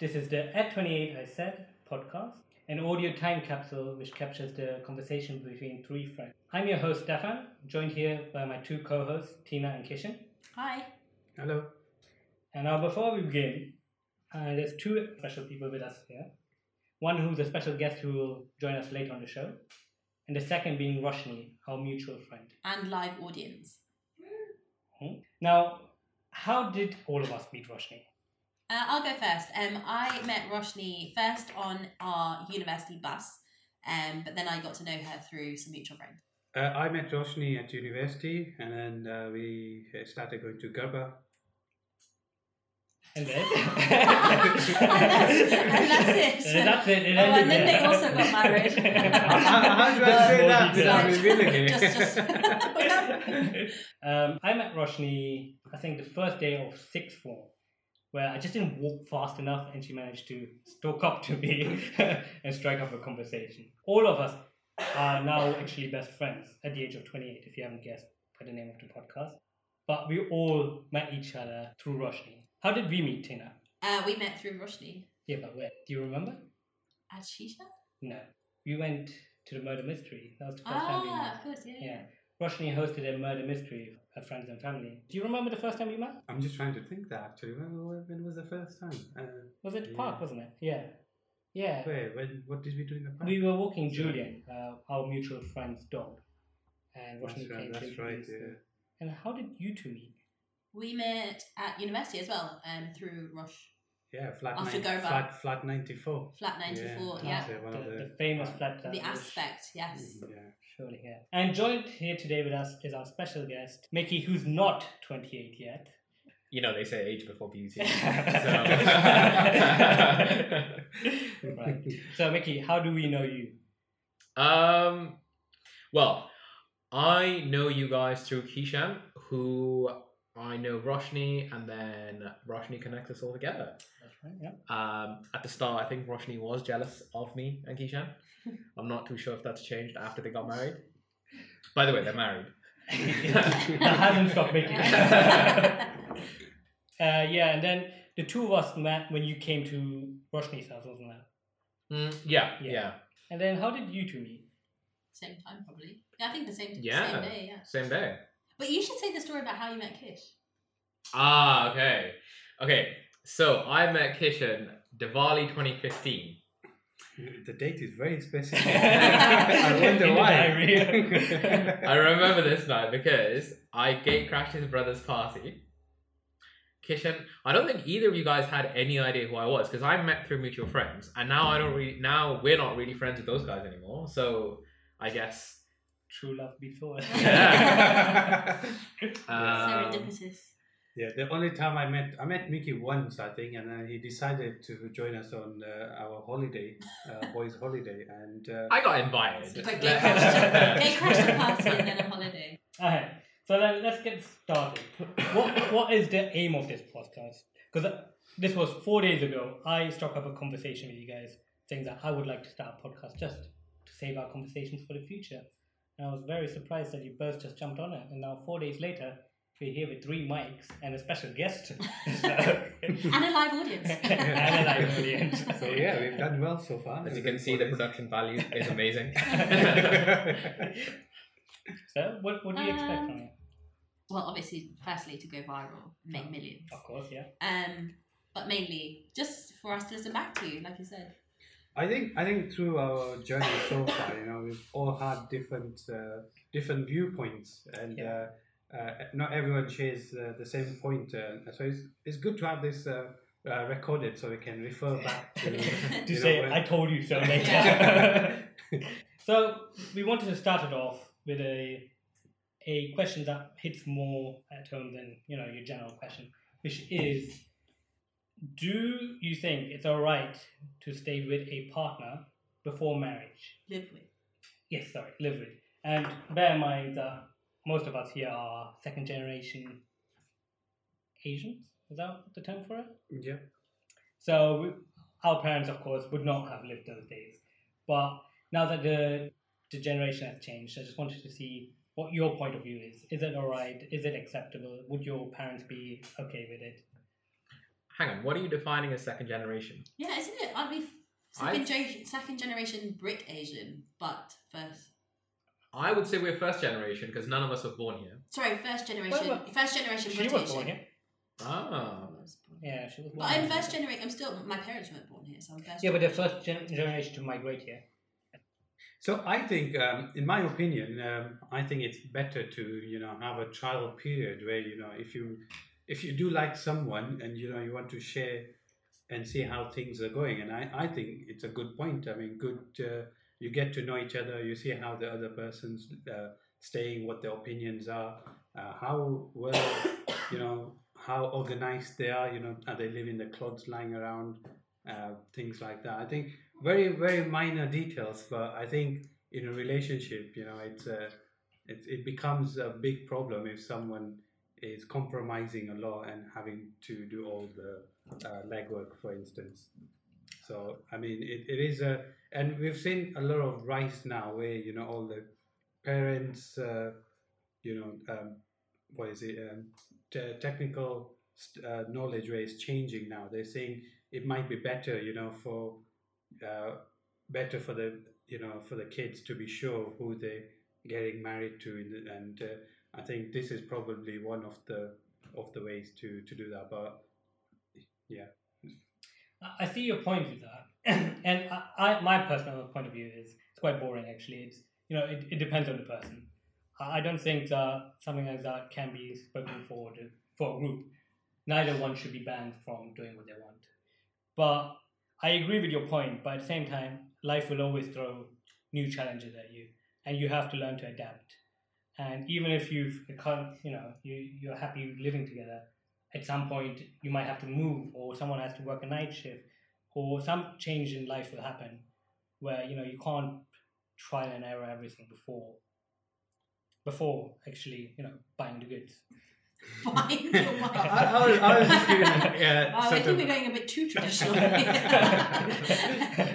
This is the At 28 I Said podcast, an audio time capsule which captures the conversation between three friends. I'm your host, Stefan, joined here by my two co hosts, Tina and Kishan. Hi. Hello. And now, before we begin, uh, there's two special people with us here. One who's a special guest who will join us later on the show, and the second being Roshni, our mutual friend. And live audience. Hmm? Now, how did all of us meet Roshni? Uh, I'll go first. Um, I met Roshni first on our university bus, um, but then I got to know her through some mutual friends. Uh, I met Roshni at university, and then uh, we uh, started going to Garba. And then? and, that's, and that's it. And that's it. It Oh, and then they also got married. how, how do I say that details. without? Just- just- um, I met Roshni, I think, the first day of sixth form, where I just didn't walk fast enough and she managed to stalk up to me and strike up a conversation. All of us are now actually best friends at the age of 28, if you haven't guessed by the name of the podcast. But we all met each other through Roshni. How did we meet, Tina? uh, we met through Roshni Yeah, but where? Do you remember? at Shisha. No. We went to the murder mystery. That was the first time we met. Ah, of course, yeah. Yeah. Roshni hosted a murder mystery for her friends and family. Do you remember the first time we met? I'm just trying to think that actually. When, when when was the first time? Uh, Was it Yeah. park, wasn't it? Yeah. Yeah. where? When? What did we do in the park? We were walking Julian, uh, our mutual friend's dog. And That's Roshni right. came That's to right. introduce Yeah. And how did you two meet? We met at university as well, um, through Rosh. Yeah. Flat. After nine- Flat. Flat ninety four. Flat 94, yeah. That's, uh, The, the, the famous flat The aspect, yes. Yeah. Surely, yeah. And joined here today with us is our special guest, Mickey, who's not 28 yet. you know they say age before beauty. right. So, Mickey, how do we know you? um, well, I know you guys through Kishan, who I know Roshni, and then Roshni connects us all together. That's right, yeah. Um, at the start, I think Roshni was jealous of me and Kishan. I'm not too sure if that's changed after they got married. By the way, they're married. that hasn't stopped Mickey. uh, yeah, and then the two of us met when you came to Roshni's house, wasn't that? Mm, yeah, Yeah. yeah, And then how did you two meet? Same time, probably. Yeah, I think the same, Yeah. same day, yeah. Same day. But you should say the story about how you met Kish. Ah, okay. Okay, so I met Kishan Diwali 2015. The date is very specific. I I wonder why. I remember this now because I gate crashed his brother's party. Kishan, I don't think either of you guys had any idea who I was because I met through mutual friends, and now I don't really. Now we're not really friends with those guys anymore. So I guess. True love before. Yeah. Um, Serendipitous. Yeah, the only time I met I met Mickey once, I think, and then he decided to join us on uh, our holiday, uh, boys' holiday, and uh, I got invited. But gay crashed, gay crashed a party and then a holiday. Okay, so then let's get started. What What is the aim of this podcast? Because this was four days ago. I struck up a conversation with you guys saying that I would like to start a podcast just to save our conversations for the future. And I was very surprised that you both just jumped on it. And now, four days later, we're here with three mics and a special guest. So- And a live audience. and a live audience. so yeah, we've done well so far. As you can see, the production value is amazing. so, what, what do you expect from it? Well, obviously, firstly, to go viral, make millions. Of course, yeah. Um, but mainly just for us to listen back to, you, like you said. I think I think through our journey so far, you know, we've all had different uh, different viewpoints, and Yeah. uh, uh, not everyone shares uh, the same point. Uh, so it's it's good to have this uh, uh, recorded so we can refer back to. to know, say when- I told you so later. so we wanted to start it off with a a question that hits more at home than you know your general question, which is: Do you think it's all right to stay with a partner before marriage? Live with. Yes, sorry, live with. And bear in mind that most of us here are second generation Asians. Is that the term for it? Yeah. So we, our parents, of course, would not have lived those days. But now that the the generation has changed, I just wanted to see what your point of view is. Is it all right? Is it acceptable? Would your parents be okay with it? Hang on, what are you defining as second generation? Yeah, isn't it? Aren't we second, gen- second generation brick Asian, but first. I would say we're first generation because none of us were born here. Sorry, first generation. Well, well, first generation She British. was born here. Ah. Yeah, she was born. But I'm here. first generation. I'm still. My parents weren't born here, so I'm first. Yeah, but the first gen- generation to migrate here. So I think, um, in my opinion, um, I think it's better to you know have a trial period where you know if you if you do like someone and you know you want to share and see how things are going, and I, I think it's a good point. I mean, good uh, you get to know each other, you see how the other person's uh, staying, what their opinions are, uh, how well you know how organized they are. You know, are they leaving the clothes lying around, uh, things like that. I think very very minor details but i think in a relationship you know it's a it, it becomes a big problem if someone is compromising a lot and having to do all the uh, legwork for instance. So i mean it, it is a and we've seen a lot of rise now where you know all the parents uh, you know um, what is it um, te- technical st- uh, knowledge where it's changing now. They're saying it might be better you know for uh, better for the you know for the kids to be sure of who they're getting married to and uh, I think this is probably one of the of the ways to to do that but yeah I- see your point with that, and I, I, my personal point of view is it's quite boring. Actually, it's you know it, it depends on the person. I I don't think that something like that can be spoken for the, for a group. Neither one should be banned from doing what they want. But I agree with your point. But at the same time, life will always throw new challenges at you, and you have to learn to adapt. And even if you've you know you you're happy living together, at some point you might have to move or someone has to work a night shift or some change in life will happen where you know you can't trial and error everything before before actually you know buying the goods Fine, you're I. I, was, I was just giving yeah, Oh, I think we're going a bit too traditional.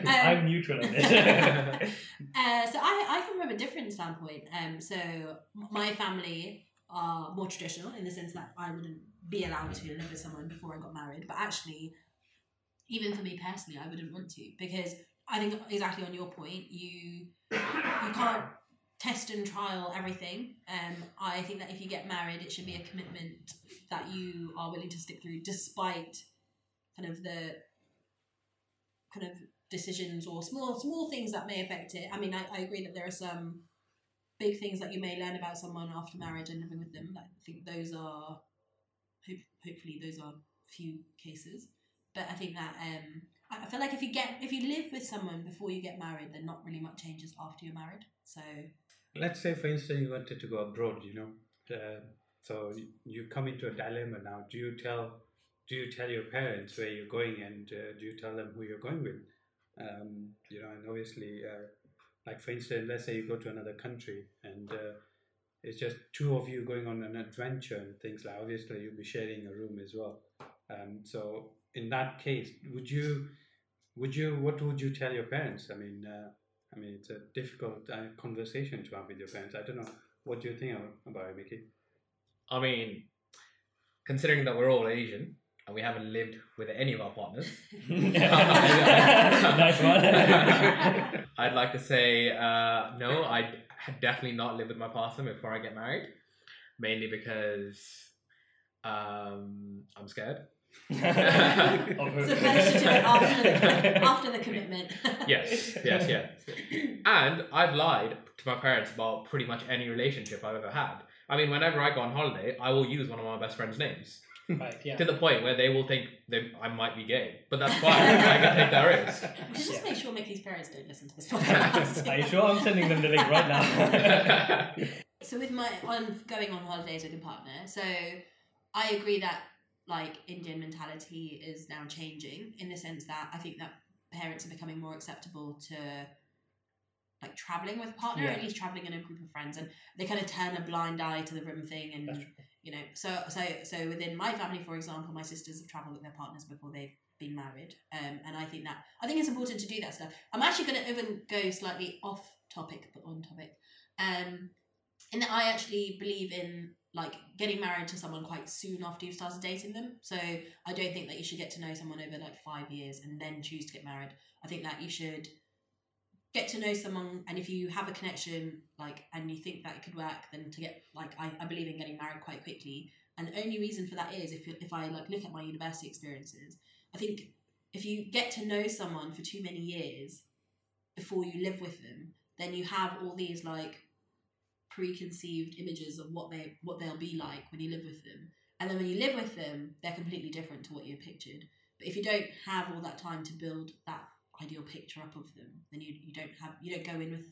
Um, i'm neutral on this Uh, so I, I come from a different standpoint. Um, so my family are more traditional in the sense that I wouldn't be allowed to live with someone before I got married. But actually, even for me personally, I wouldn't want to because I think exactly on your point, you you can't test and trial everything. Um, I think that if you get married, it should be a commitment that you are willing to stick through, despite kind of the kind of decisions or small small things that may affect it. I mean, I, I agree that there are some big things that you may learn about someone after marriage and living with them. I think those are hope, hopefully those are few cases. But I think that um, I feel like if you get if you live with someone before you get married, then not really much changes after you're married. So let's say for instance you wanted to go abroad you know uh, so you- come into a dilemma now. Do you tell do you tell your parents where you're going and uh, do you tell them who you're going with? Um, you know and obviously uh, like for instance let's say you go to another country and uh, it's just two of you going on an adventure and things like obviously you'll be sharing a room as well. Um, so in that case would you would you what would you tell your parents? I mean uh, I mean, it's a difficult uh, conversation to have with your parents. I don't know. What do you think about it, Mickey? I mean, considering that we're all Asian and we haven't lived with any of our partners, nice one I'd like to say uh, no. I definitely not live with my partner before I get married, mainly because um, I'm scared. Of her. so better to after the, after the commitment. Yes, yes, yes. And I've lied to my parents about pretty much any relationship I've ever had. I mean, whenever I go on holiday, I will use one of my best friend's names right yeah to the point where they will think that I might be gay. But that's fine. I can take that risk. We should just Yeah. make sure Mickey's parents don't listen to this podcast. are you sure i'm sending them the link right now So with my on going on holidays with a partner, so I agree that like Indian mentality is now changing in the sense that I think that parents are becoming more acceptable to like traveling with a partner, or at least traveling in a group of friends, and they kind of turn a blind eye to the room thing, and you know, so so so within my family, for example, my sisters have travelled with their partners before they've been married, um, and I think that I think it's important to do that stuff. I'm actually going to even go slightly off topic, but on topic. Um, and I actually believe in like getting married to someone quite soon after you've started dating them. So I don't think that you should get to know someone over like five years and then choose to get married. I think that you should get to know someone and if you have a connection like and you think that it could work then to get like I, I believe in getting married quite quickly and the only reason for that is if, if i like look at my university experiences i think if you get to know someone for too many years before you live with them then you have all these like preconceived images of what they what they'll be like when you live with them and then when you live with them they're completely different to what you pictured but if you don't have all that time to build that ideal picture up of them, then you you don't have you don't go in with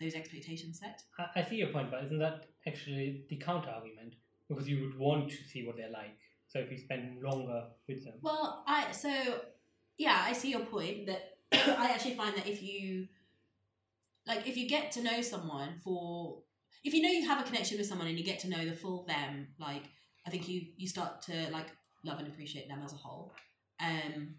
those expectations set. I, I see your point, but isn't that actually the counter argument? Because you would want to see what they're like. So if you spend longer with them. Well, I so yeah, I see your point that I actually find that if you like if you get to know someone for if you know you have a connection with someone and you get to know the full them, like I think you you start to like love and appreciate them as a whole. Um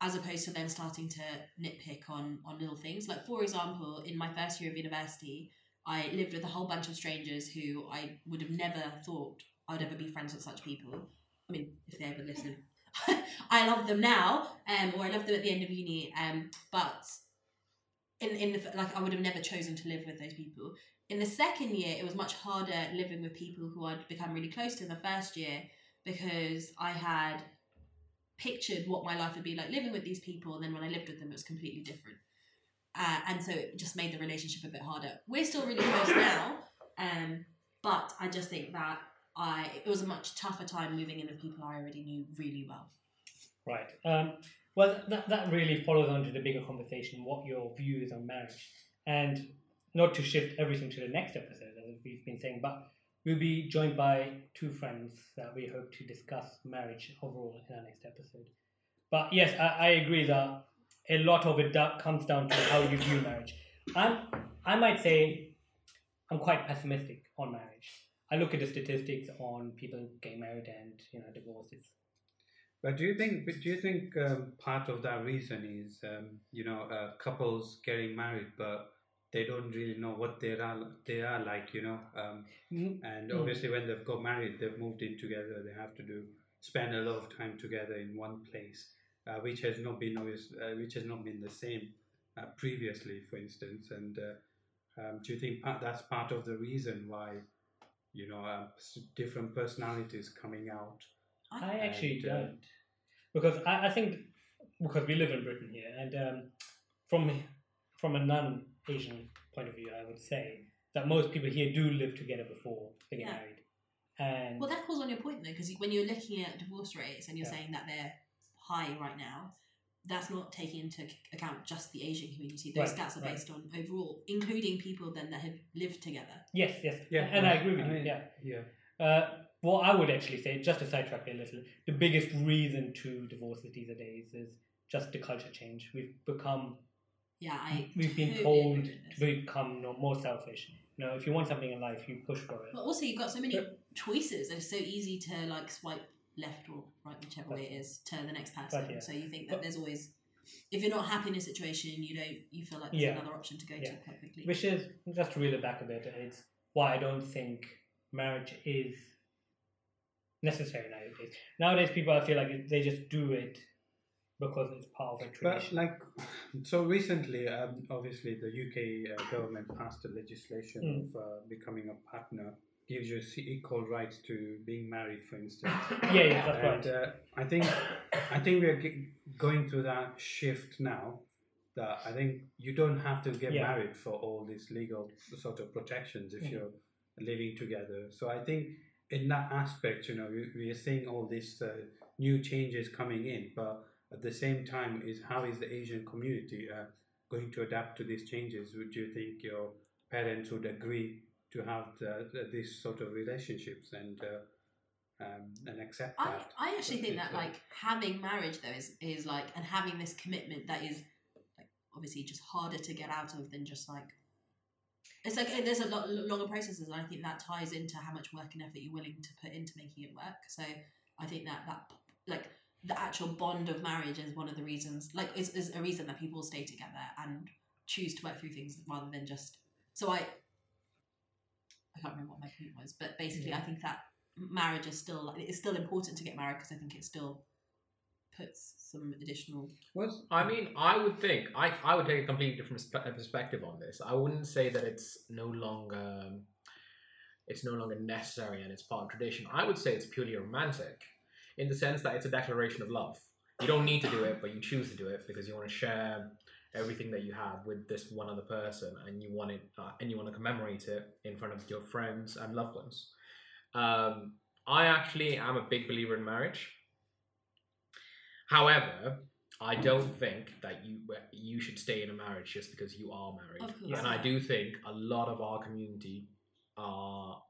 as opposed to then starting to nitpick on on little things. Like for example, in my first year of university, I lived with a whole bunch of strangers who I would have never thought I would ever be friends with such people. I mean, if they ever listen, I love them now, um, or I love them at the end of uni. Um, but in in the, like I would have never chosen to live with those people. In the second year, it was much harder living with people who I'd become really close to in the first year because I had pictured what my life would be like living with these people, and then when I lived with them, it was completely different. Uh, and so it just made the relationship a bit harder. We're still really close now, um, but I just think that I it was a much tougher time moving in with people I already knew really well. Right. Um, well, that, that really follows on to the bigger conversation what your views on marriage. And not to shift everything to the next episode, as we've been saying, but We'll be joined by two friends that we hope to discuss marriage overall in our next episode. But yes, I, I agree that a lot of it comes down to how you view marriage. I'm, I might say I'm quite pessimistic on marriage. I look at the statistics on people getting married and you know divorces. But do you think? Do you think um, part of that reason is um, you know uh, couples getting married, but they don't really know what they are they are like you know um, mm. and mm. obviously when they've got married they've moved in together they have to do spend a lot of time together in one place uh, which has not been obvious uh, which has not been the same uh, previously for instance and uh, um, do you think part, that's part of the reason why you know uh, different personalities coming out i actually and, uh, don't because I, I, think because we live in britain here and um, from from a non Asian point of view, I would say that most people here do live together before they get yeah. married. And well, that calls on your point though, because when you're looking at divorce rates and you're yeah. saying that they're high right now, that's not taking into account just the Asian community. Those right, stats are right. based on overall, including people then that have lived together. Yes, yes, yeah, and I agree with I you. yeah, yeah. Uh, what I would actually say, just to sidetrack a little, the biggest reason to divorces these days is just the culture change. We've become yeah, I we've been told to become more selfish. You know, if you want something in life, you push for it. But also, you've got so many but, choices. It's so easy to like swipe left or right, whichever way it is, to the next person. Yeah. So you think that but, there's always, if you're not happy in a situation, you don't, you feel like there's yeah. another option to go yeah. to quite quickly. Which is just to reel it back a bit. It's why I don't think marriage is necessary nowadays. Nowadays, people I feel like they just do it because it's part of a tradition. But like, so recently, um, obviously, the UK uh, government passed a legislation mm. of uh, becoming a partner gives you equal rights to being married, for instance. yeah, yeah, that's and, right. Uh, I think, I think we're g- going through that shift now. That I think you don't have to get yeah. married for all these legal sort of protections if mm. you're living together. So I think in that aspect, you know, we, we are seeing all these uh, new changes coming in, but at the same time, is how is the Asian community uh, going to adapt to these changes? Would you think your parents would agree to have the, the, these sort of relationships and uh, um, and accept I, that? I actually think that like having marriage though is is like and having this commitment that is like obviously just harder to get out of than just like it's like there's a lot longer processes and I think that ties into how much work and effort you're willing to put into making it work. So I think that that like the actual bond of marriage is one of the reasons like is, is a reason that people stay together and choose to work through things rather than just so i I can't remember what my point was, but basically, I think that marriage is still it's still important to get married because I think it still puts some additional. What's I mean, I would think I, I would take a completely different uh, perspective on this. I wouldn't say that it's no longer it's no longer necessary and it's part of tradition. I would say it's purely romantic, in the sense that it's a declaration of love. You don't need to do it, but you choose to do it because you want to share everything that you have with this one other person, and you want it uh, and you want to commemorate it in front of your friends and loved ones. Um, I actually am a big believer in marriage. However, I don't think that you you should stay in a marriage just because you are married. And I do think a lot of our community are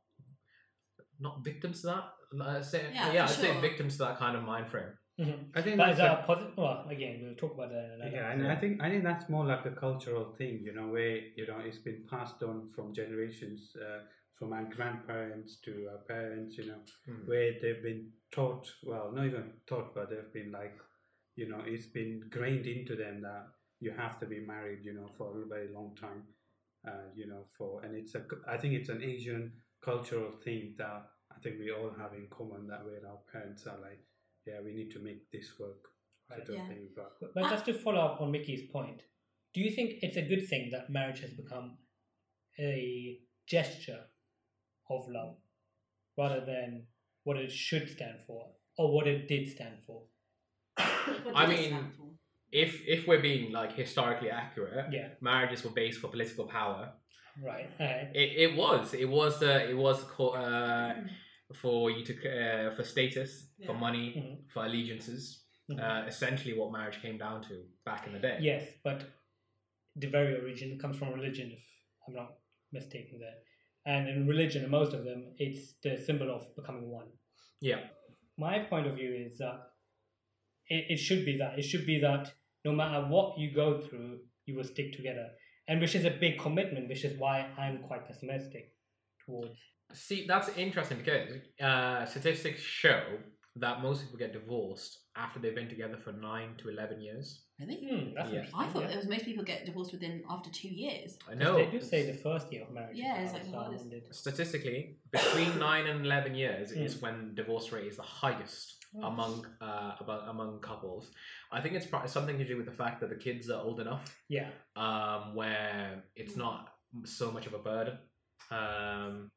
not victims to that. Uh, say, Yeah, yeah, for I'd say victims to that kind of mind frame. Mhm. I think But that's is a- that positive? Well, again, we'll talk about that. in another Yeah, and episode. I think I think that's more like a cultural thing, you know, where you know it's been passed on from generations, uh, from our grandparents to our parents, you know, Mm. where they've been taught. Well, not even taught, but they've been like, you know, it's been grained into them that you have to be married, you know, for a very long time, uh, you know, for and it's a. I think it's an Asian cultural thing that I think we all have in common. That where our parents are like, yeah, we need to make this work, sort Right. of Yeah. thing, but. But but just to follow up on Mickey's point, do you think it's a good thing that marriage has become a gesture of love rather than what it should stand for or what it did stand for? I mean- for? If if we're being like historically accurate, Yeah, marriages were based for political power. right. Okay. It, it was it was uh, it was co- uh, for you to uh, for status, for Yeah. money, Mhm. for allegiances. Mhm. Uh, essentially, what marriage came down to back in the day. Yes, but the very origin comes from religion, if I'm not mistaken there. And in religion, most of them, it's the symbol of becoming one. Yeah. My point of view is that it, it should be that. It should be that no matter what you go through, you will stick together. And which is a big commitment, which is why I'm quite pessimistic towards. See, that's interesting because uh, statistics show that most people get divorced after they've been together for nine to eleven years. Really? Hmm, that's Yeah. interesting. I thought yeah. it was most people get divorced within after two years. I know. They do say the first year of marriage. is Yeah, it's like the hardest, hardest. so I. Statistically, between nine and eleven years is Mm. when divorce rate is the highest Oh. among uh, about, among couples. I think it's probably something to do with the fact that the kids are old enough Yeah. um, where it's not so much of a burden. Um,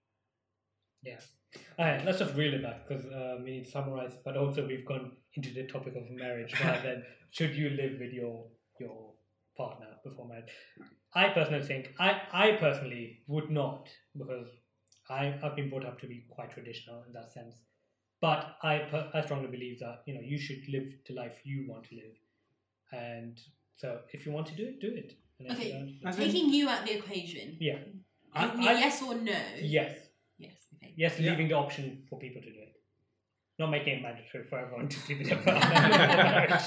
Alright, let's just reel it back because uh, we need to summarize, but also we've gone into the topic of marriage rather than should you live with your your partner before marriage. I personally think I, I personally would not because I I've been brought up to be quite traditional in that sense. But I I strongly believe that you know you should live the life you want to live, and so if you want to do it, do it. And if you Okay. don't- I think- Taking you out the equation. Yeah. I- I- yes or no. Yes. Yes. Okay. Yes, Yeah. leaving the option for people to do it. Not making it mandatory for everyone to sleep with their partner.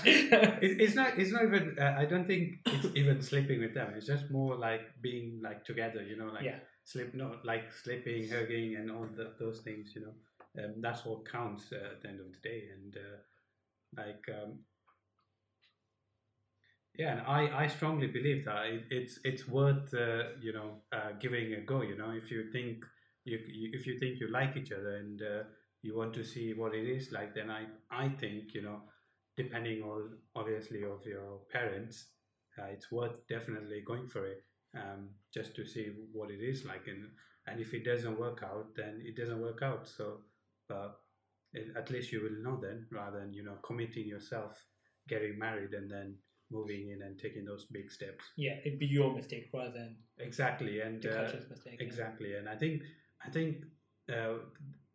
It, it's not. It's not even. Uh, I don't think it's even sleeping with them. It's just more like being like together. You know, like Yeah. sleep. No, like sleeping, hugging, and all the, those things. You know, um, that's what counts uh, at the end of the day. And uh, like, um, yeah, and I, I strongly believe that it, it's it's worth uh, you know uh, giving a go. You know, if you think you, you if you think you like each other and uh, you want to see what it is like, then I I think you know depending on obviously of your parents, uh, it's worth definitely going for it um, just to see what it is like. And and if it doesn't work out, then it doesn't work out. So, but at least you will know then, rather than you know committing yourself, getting married, and then moving in and taking those big steps. yeah, it'd be your mistake rather than Exactly, and the uh, culture's mistake. yeah. Exactly, and I think I think uh,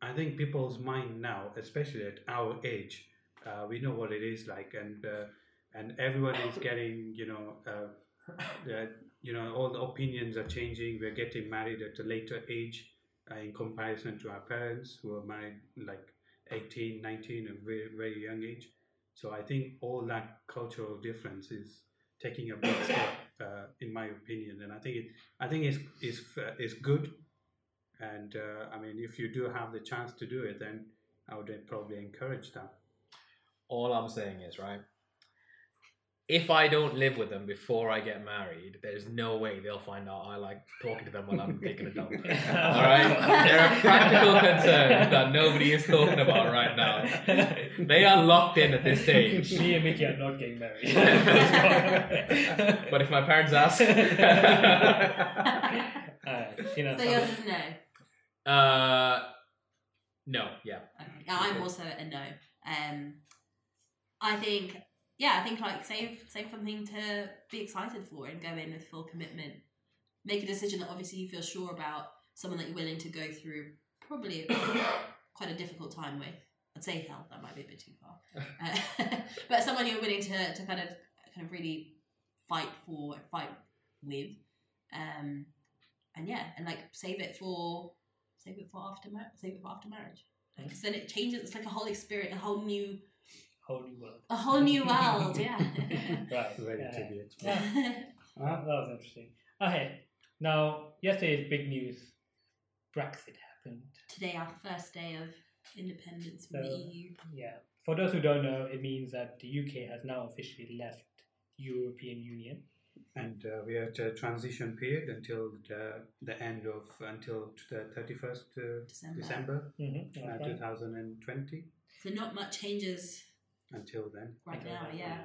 I think people's mind now, especially at our age, uh, we know what it is like, and uh, and everyone is getting you know uh, you know all the opinions are changing. We're getting married at a later age uh, in comparison to our parents who were married like 18, 19, a very very young age. So I think all that cultural difference is taking a big step, uh, in my opinion, and I think it I think it's is is good, and uh, I mean if you do have the chance to do it, then I would probably encourage that. all I'm saying is right. if I don't live with them before I get married, there's no way they'll find out I like talking to them while I'm taking a dump. All right, there are practical concerns that nobody is talking about right now. They are locked in at this stage. Me and Mickey are not getting married. But if my parents ask, Alright, you know, So yours is no. Uh, no, yeah, Okay. I'm also a no. Um, I think, yeah, I think like save save something to be excited for and go in with full commitment. Make a decision that obviously you feel sure about, someone that you're willing to go through probably quite a difficult time with. I'd say hell, that might be a bit too far, uh, but someone you're willing to, to kind of kind of really fight for, fight with, um, and yeah, and like save it for save it for after mar- save it for after marriage. Because then it changes. It's like a whole experience, a whole new, Holy world. a whole new world. Yeah. Right. Ready yeah. to be explored. That that was interesting. Okay. Now, yesterday's big news Brexit happened. Today, our first day of independence from the EU. Yeah. For those who don't know, it means that the UK has now officially left the European Union. And uh, we are at a transition period until the, the end of until the thirty first uh, December. December Mm-hmm. uh, two thousand and twenty. So not much changes Until then, right Until now. then, Yeah.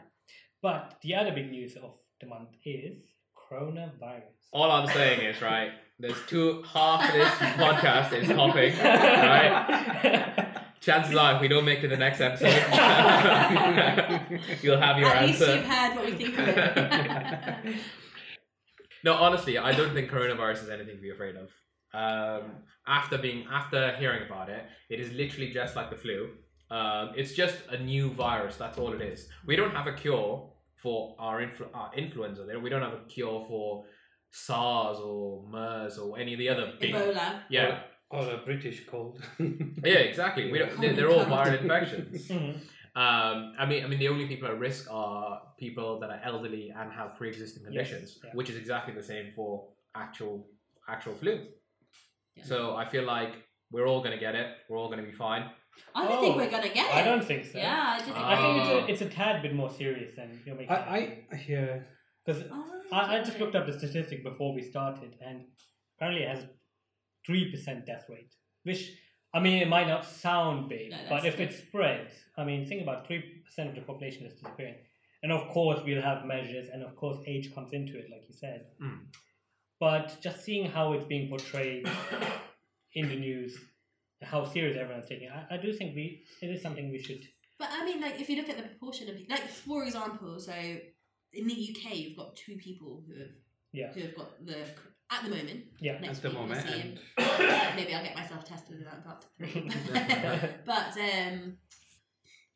But the other big news of the month is coronavirus. All I'm saying is, right, there's two, half of this podcast is coughing, right? Chances are, if we don't make it to the next episode, you'll have your At least you've heard what we think of it. No, honestly, I don't think coronavirus is anything to be afraid of. Um, after being after hearing about it, it is literally just like the flu. Um, it's just a new virus. That's all it is. We don't have a cure for our, influ- our influenza. There, we don't have a cure for SARS or MERS or any of the other big. Ebola. Yeah, or a British cold. yeah, exactly. We don't, they're, they're all viral infections. Mhm. Um, I mean, I mean, the only people at risk are people that are elderly and have pre-existing Yes, conditions, yeah. which is exactly the same for actual actual flu. Yeah. So I feel like we're all gonna get it. We're all gonna be fine. I don't think Oh, we're gonna get it. I don't think so. Yeah, I just. I think it's Oh. a, it's a tad bit more serious than you're making. I, I, I hear Because Oh, I, I just looked up the statistic before we started, and apparently it has three percent death rate. Which I mean, it might not sound big, No, but if big. it spreads, I mean, think about three percent of the population is disappearing, and of course we'll have measures, and of course age comes into it, like you said. Mm. But just seeing how it's being portrayed in the news, how serious everyone's taking, it, I, I do think we it is something we should. But I mean, like, if you look at the proportion of, like, for example, so in the UK, you've got two people who have, Yeah. who have got the at the moment. Yeah. Next at the week we'll see And him. Maybe I'll get myself tested and I'll go up to three. but um,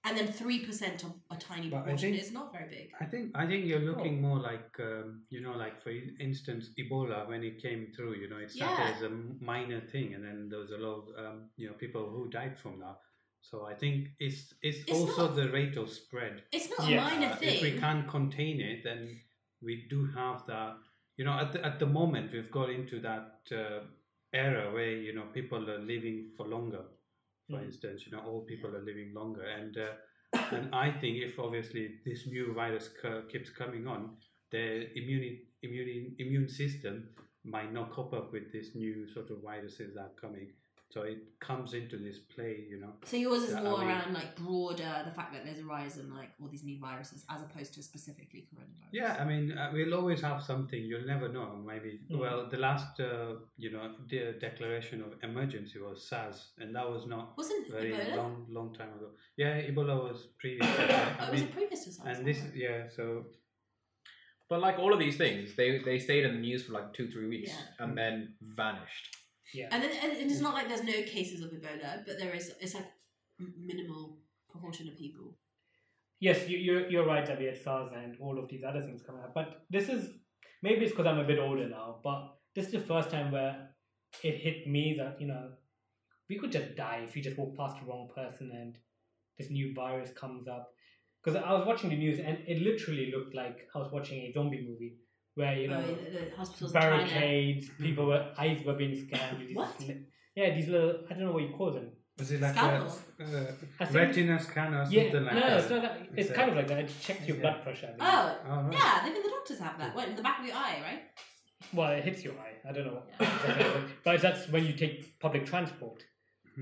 and then three percent of a tiny But I proportion think- is not very big. I think I think you're looking more like um, you know, like for instance, Ebola when it came through. You know, it started Yeah. as a minor thing, and then there was a lot of um, you know people who died from that. So I think it's it's, It's also not- the rate of spread. It's not Yeah, a minor Uh, thing. if we can't contain it, then we do have that. You know, at the, at the moment we've got into that uh, era where you know people are living for longer. For Mm. instance, you know, old people are living longer, and uh, and I think if obviously this new virus cur- keeps coming on, the immune immune immune system might not cope up with this new sort of viruses that are coming. So it comes into this play, you know. So yours is more mean- around like broader the fact that there's a rise in like all these new viruses as opposed to specifically coronavirus. Yeah, I mean, uh, we'll always have something. You'll never know. Maybe. Mm. Well, the last, uh, you know, de- declaration of emergency was SARS, and that was not Wasn't very Ebola? long, long time ago. Yeah, Ebola was previous. to that. Oh, I was mean, it previous to SARS? and this, yeah. So But like all of these things, they they stayed in the news for like two three weeks Yeah. and then vanished. Yeah. And, then, and it's not like there's no cases of Ebola, but there is. It's like minimal proportion of people. Yes, you, you're, you're right we had SARS and all of these other things coming up. But this is maybe it's because I'm a bit older now, but this is the first time where it hit me that, you know, we could just die if you just walk past the wrong person and this new virus comes up. Because I was watching the news and it literally looked like I was watching a zombie movie where, you know, oh, the, the hospitals in China. barricades, people were, eyes were being scanned. What? Yeah, these little, I don't know what you call them. Was it like Scalpel. a, I uh, think- retina scan or Yeah, something like no, that? it's not that. It's It's kind of like that. It checks your Yeah. blood pressure. Oh, Oh, right. yeah, even the doctors have that. What, in the back of your eye, right? Well, it hits your eye. I don't know. but that's when you take public transport.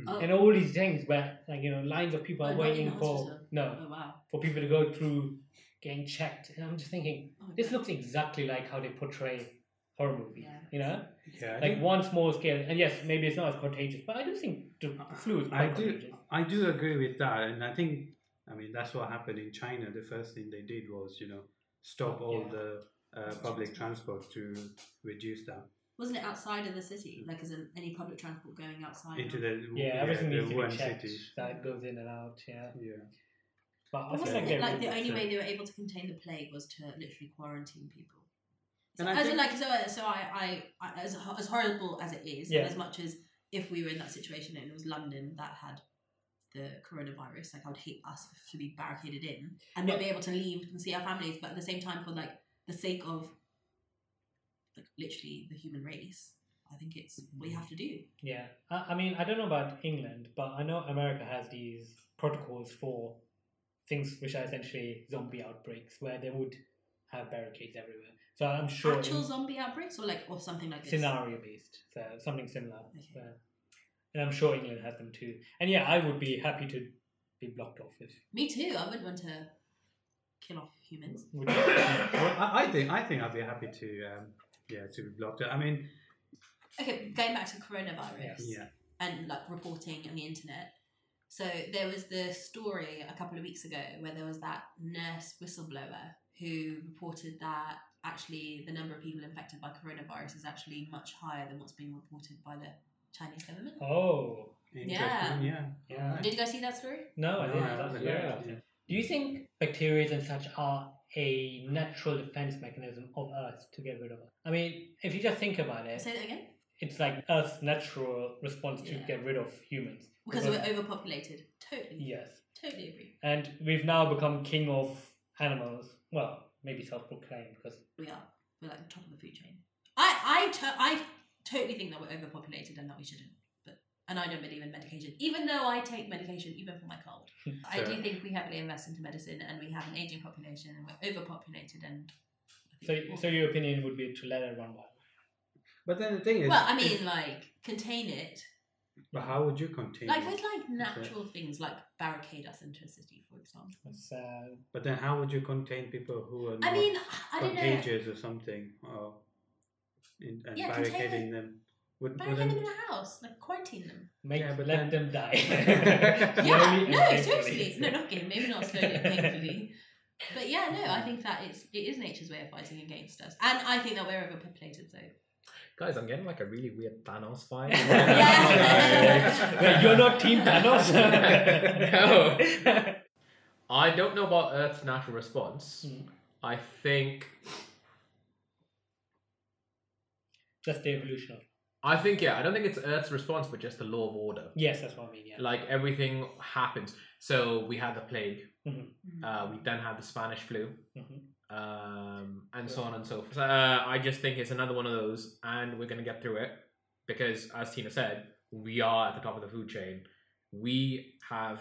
Oh, And all these things where, like, you know, lines of people Oh, are waiting for. No, oh wow. for people to go through getting checked. And I'm just thinking, Oh, this God. looks exactly like how they portray horror movies. Yeah. You know? Yeah, I Like think- one small scale. And yes, maybe it's not as contagious, but I do think the flu is I quite do, contagious. I do agree with that, and I think, I mean, that's what happened in China. The first thing they did was, you know, stop all Yeah. the uh, public transport to reduce that Wasn't it outside of the city? Like, as in any public transport going outside? into the Yeah, everything the needs to be checked. cities. That goes in and out, yeah. Yeah, But I Wasn't like it like the only so- way they were able to contain the plague was to literally quarantine people? So, And I as in, think- like, so, uh, so I, I, I as, as horrible as it is, Yeah. and as much as if we were in that situation and it was London that had the coronavirus, like I would hate us to be barricaded in and not be able to leave and see our families, but at the same time, for like the sake of like literally the human race, I think it's what you have to do. Yeah, I, I mean, I don't know about England, but I know America has these protocols for things which are essentially zombie outbreaks, where they would have barricades everywhere. So I'm sure Actual zombie outbreaks or like or something like this. scenario based, so something similar. Okay. So, and I'm sure England has them too. And yeah, I would be happy to be blocked off if. Me too. I wouldn't want to kill off humans. Would well, I, I think I think I'd be happy to um, yeah to be blocked. I mean, Okay, going back to coronavirus yeah, and like reporting on the internet. So there was the story a couple of weeks ago where there was that nurse whistleblower who reported that actually the number of people infected by coronavirus is actually much higher than what's being reported by the Chinese government. oh interesting. Yeah, Yeah. Did you guys see that story? no, I didn't. I That's haven't. Yeah. Do you think bacteria and such are a natural defense mechanism of Earth to get rid of it? I mean, if you just think about it, Say that again. it's like Earth's natural response to Yeah. get rid of humans. Because we're overpopulated. Totally. Yes. Totally agree. And we've now become king of animals. Well, maybe self-proclaimed because We are. We're like the top of the food chain. I I to- I totally think that we're overpopulated and that we shouldn't. But and I don't believe in medication, even though I take medication even for my cold. I do think we heavily invest into medicine, and we have an aging population, and we're overpopulated. And so so your opinion would be to let it run wild. but then the thing is, well, I mean, if- like contain it, but how would you contain? like it? with like natural things, like barricade us into a city, for example. It's, uh, But then, how would you contain people who are I not mean, I don't know. contagious or something, or in, and Yeah, barricading them? Would, Barricade them in a house, like quarantine them. make Yeah, but let then- them die. yeah, no, painfully. seriously, no, not game, maybe not slowly and painfully. But yeah, no, I think that it's it is nature's way of fighting against us, and I think that we're overpopulated. So Guys, I'm getting like a really weird Thanos vibe. Yeah. Wait, you're not Team Thanos. No. I don't know about Earth's natural response. Hmm. I think Just the evolution of. I think yeah, I don't think it's Earth's response, but just the law of order. Yes, that's what I mean. Yeah. Like everything happens. So we had the plague. Mhm. Uh, we then had the Spanish flu, Mhm. Um, and so on and so forth. Uh, I just think it's another one of those, and we're gonna get through it because, as Tina said, we are at the top of the food chain. We have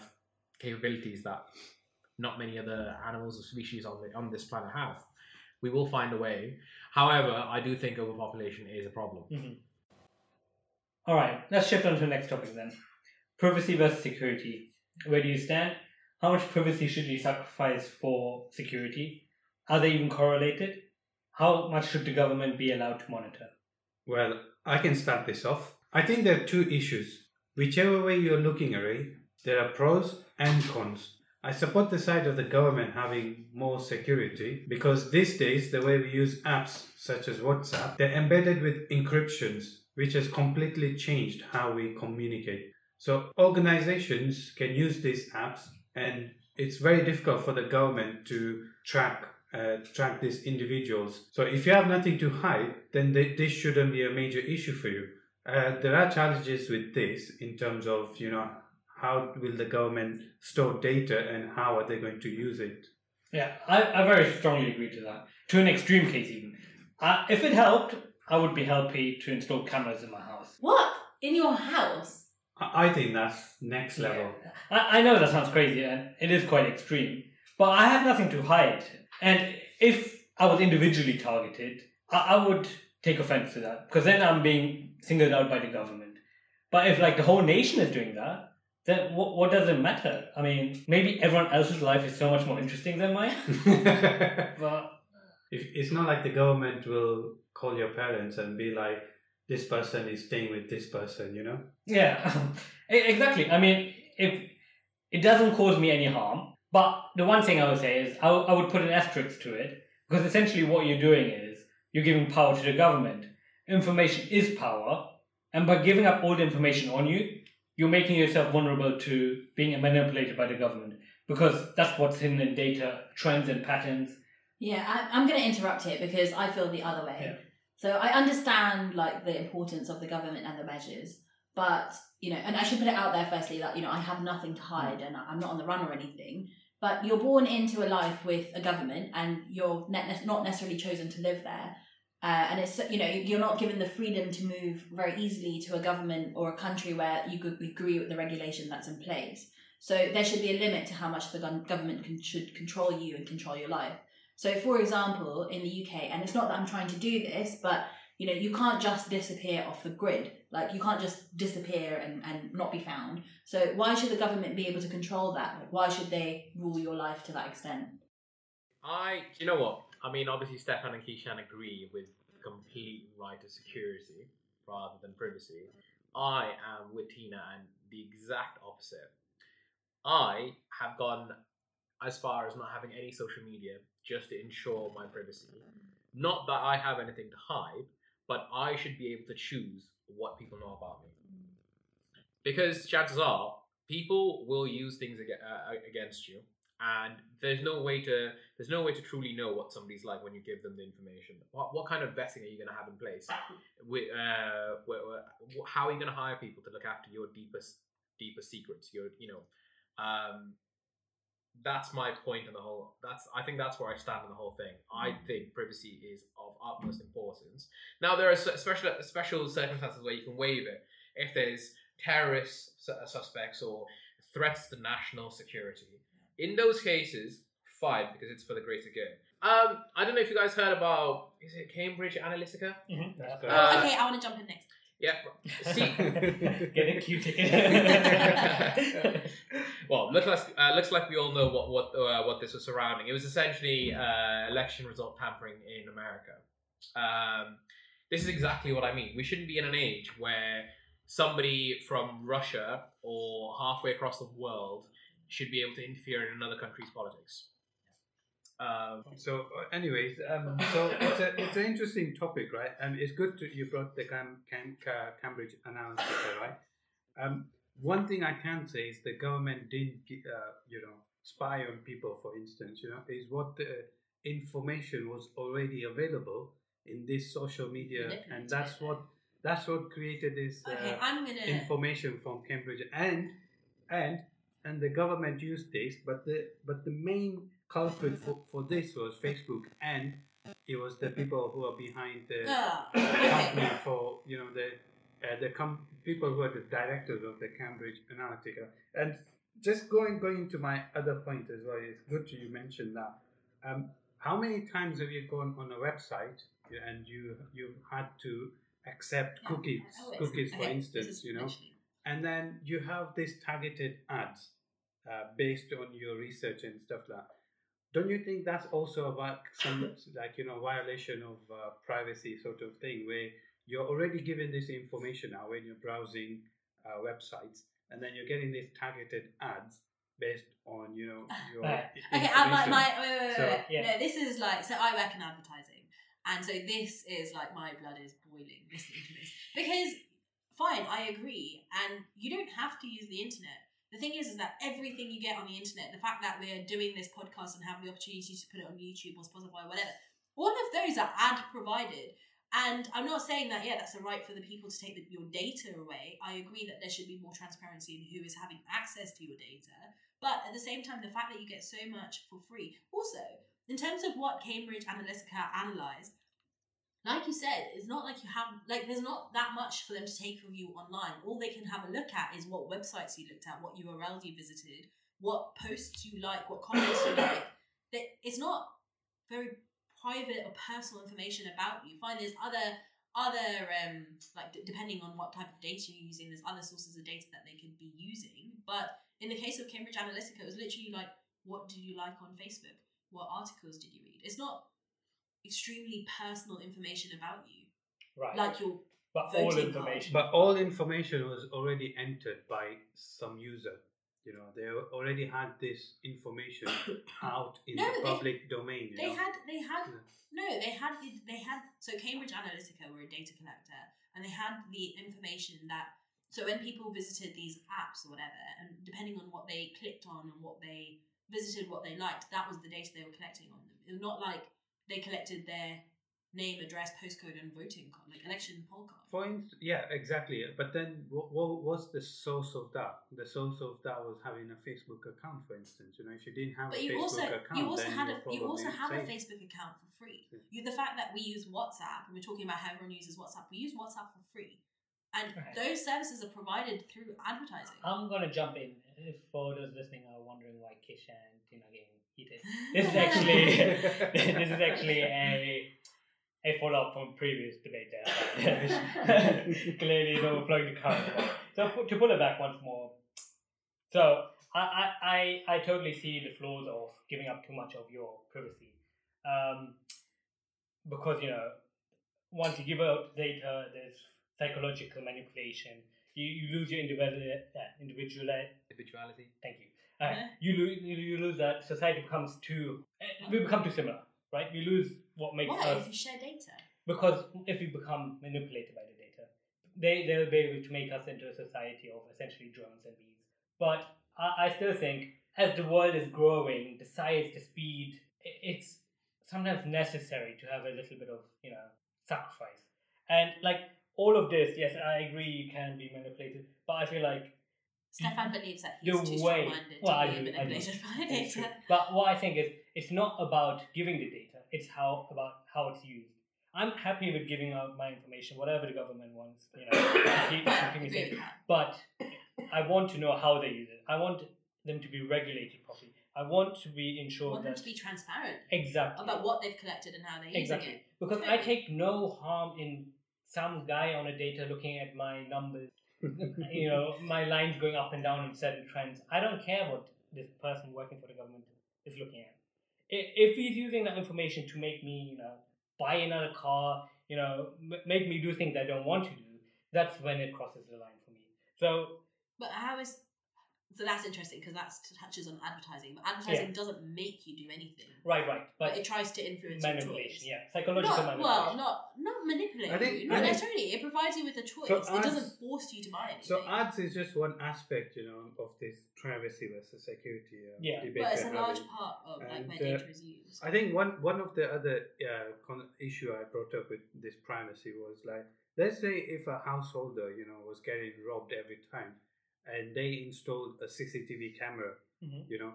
capabilities that not many other animals or species on the on this planet have. We will find a way. However, I do think overpopulation is a problem. All right, let's shift on to the next topic then. Privacy versus security. Where do you stand? How much privacy should you sacrifice for security? Are they even correlated? How much should the government be allowed to monitor? Well, I can start this off. I think there are two issues. Whichever way you're looking at it, there are pros and cons. I support the side of the government having more security because these days, the way we use apps such as WhatsApp, they're embedded with encryptions, which has completely changed how we communicate. So, organizations can use these apps, and it's very difficult for the government to track uh, track these individuals. So if you have nothing to hide, then th- this shouldn't be a major issue for you. Uh, there are challenges with this in terms of you know how will the government store data and how are they going to use it. Yeah, I, I very strongly agree to that. To an extreme case, even. Uh, if it helped, I would be happy to install cameras in my house. What in your house? I I think that's next level. I, I know that sounds crazy and it is quite extreme, but I have nothing to hide. And if I was individually targeted, I, I would take offense to that because then I'm being singled out by the government. But if like the whole nation is doing that, then what, what does it matter? I mean, maybe everyone else's life is so much more interesting than mine. But If, it's not like the government will call your parents and be like, this person is staying with this person, you know? Yeah, exactly. I mean, if it doesn't cause me any harm, but the one thing I would say is I, w- I would put an asterisk to it because essentially what you're doing is you're giving power to the government. Information is power, and by giving up all the information on you, you're making yourself vulnerable to being manipulated by the government because that's what's hidden in data, trends, and patterns. Yeah, I, I'm going to interrupt here because I feel the other way. Yeah. So I understand like the importance of the government and the measures, but you know, and I should put it out there firstly that you know I have nothing to hide and I'm not on the run or anything. But you're born into a life with a government, and you're not necessarily chosen to live there. Uh, and it's you know you're not given the freedom to move very easily to a government or a country where you could agree with the regulation that's in place. So there should be a limit to how much the government can, should control you and control your life. So, for example, in the UK, and it's not that I'm trying to do this, but you know, you can't just disappear off the grid. Like, you can't just disappear and, and not be found. So, why should the government be able to control that? Like, why should they rule your life to that extent? I, you know what? I mean, obviously, Stefan and Keishan agree with complete right to security rather than privacy. I am with Tina and the exact opposite. I have gone as far as not having any social media just to ensure my privacy. Not that I have anything to hide, but I should be able to choose what people know about me. Because chances are, people will use things uh, against you, and there's no way to there's no way to truly know what somebody's like when you give them the information. What, what kind of vetting are you going to have in place? With, uh, how are you going to hire people to look after your deepest deepest secrets? Your you know, um, that's my point in the whole. That's I think that's where I stand in the whole thing. I think privacy is of utmost importance. Now there are special special circumstances where you can waive it if there's terrorist suspects or threats to national security. In those cases, fine because it's for the greater good. Um, I don't know if you guys heard about is it Cambridge Analytica? Mm-hmm. That's Oh, Uh, okay, I want to jump in next. Yeah. See, Get a Q ticket. well, looks like uh, looks like we all know what what uh, what this was surrounding. It was essentially uh, election result tampering in America. Um, this is exactly what I mean. We shouldn't be in an age where somebody from Russia or halfway across the world should be able to interfere in another country's politics. Um, So, uh, anyways, um, so it's a it's an interesting topic, right? And it's good to you brought the Cam, Cam, Ca- Cambridge Analytica, right? Um, one thing I can say is the government didn't, uh, you know, spy on people, for instance. You know, is what the information was already available in this social media, and that's what that's what created this. Uh, Okay, I'm gonna. information from Cambridge and and and the government used this, but the but the main culprit for, for this was Facebook and it was the people who are behind the Ah, uh, company for you know the uh, the com- people who are the directors of the Cambridge Analytica. And just going going to my other point as well it's good to you mentioned that. Um, how many times have you gone on a website and you you had to accept cookies Oh, cookies for okay, instance you know? and then you have this targeted ads uh, based on your research and stuff like that. Don't you think that's also about some like you know violation of uh, privacy sort of thing where you're already given this information now when you're browsing uh, websites and then you're getting these targeted ads based on you know your Right. Okay, my, my, wait, wait, wait, So- Yeah. No, this is like, so I work in advertising. And so this is like, my blood is boiling listening to this. Because, fine, I agree. And you don't have to use the internet. The thing is, is that everything you get on the internet, the fact that we're doing this podcast and have the opportunity to put it on YouTube or Spotify, or whatever, all of those are ad provided. And I'm not saying that, yeah, that's a right for the people to take the, your data away. I agree that there should be more transparency in who is having access to your data. But at the same time, the fact that you get so much for free. Also, in terms of what Cambridge Analytica analysed, like you said, it's not like you have like there's not that much for them to take from you online. All they can have a look at is what websites you looked at, what URLs you visited, what posts you like, what comments you like. That it's not very private or personal information about you. Find there's other other um like d- depending on what type of data you're using, there's other sources of data that they could be using. But in the case of Cambridge Analytica, it was literally like, what did you like on Facebook? What articles did you read? It's not extremely personal information about you, Right. like your but all voting information. But all information was already entered by some user. You know, they already had this information out in No, the they- public domain. You They know? had, they had, Yeah. no, they had, the, they had. So Cambridge Analytica were a data collector, and they had the information that. So when people visited these apps or whatever, and depending on what they clicked on and what they visited, what they liked, that was the data they were collecting on them. It was not like they collected their name, address, postcode, and voting card, like election poll card. For instance, yeah, exactly. But then, what, what was the source of that? The source of that was having a Facebook account, for instance. You know, if you didn't have But a you Facebook also account, you also then had you're a, you also probably have a. Facebook account for free. Yeah. You the fact that we use WhatsApp and we're talking about how everyone uses WhatsApp, we use WhatsApp for free, and Right. those services are provided through advertising. I'm gonna jump in. If for those listening are wondering why Kish and Tina getting heated, this is actually this is actually a a follow up from previous debate there. which Clearly, is overflowing the current. one. So to pull it back once more. So I, I, I, I totally see the flaws of giving up too much of your privacy, um, because you know once you give out data, there's psychological manipulation. You, you lose your individual uh, individual Individuality. Thank you. Uh, you lose you, lose that society becomes too uh, we become too similar, right? We lose what makes Why? us If you share data, because if we become manipulated by the data, they they'll be able to make us into a society of essentially drones and bees. But I, I still think as the world is growing, the size, the speed, it's sometimes necessary to have a little bit of you know sacrifice. And like all of this, yes, I agree you can be manipulated, but I feel like Stefan mm-hmm. believes that he's the too way- strong-minded well, I to I be do. manipulated by data. But what I think is, it's not about giving the data; it's how about how it's used. I'm happy with giving out my information, whatever the government wants, you know, keep, keep me safe. But I want to know how they use it. I want them to be regulated properly. I want to be ensured want them that to be transparent exactly about what they've collected and how they're using exactly it. because I take no harm in some guy on a data looking at my numbers you know, my lines going up and down in certain trends. I don't care what this person working for the government is looking at. If he's using that information to make me, you know, buy another car, you know, m- make me do things I don't want to do, that's when it crosses the line for me. So, But how is so that's interesting because that touches on advertising. But advertising doesn't make you do anything, right, right, but, but, it tries to influence your manipulation, choice. yeah, psychological Not, manipulation. well, not not manipulate I think- you. Not I think- necessarily. It provides you with a choice. So it ads- doesn't force you to buy anything. So ads is just one aspect, you know, of this privacy versus security uh, Yeah. debate. but it's a large having. part of like And, where uh, data is used. I think one one of the other uh, con- issue I brought up with this privacy was like, let's say if a householder, you know, was getting robbed every time, and they installed a CCTV camera, Mhm. you know,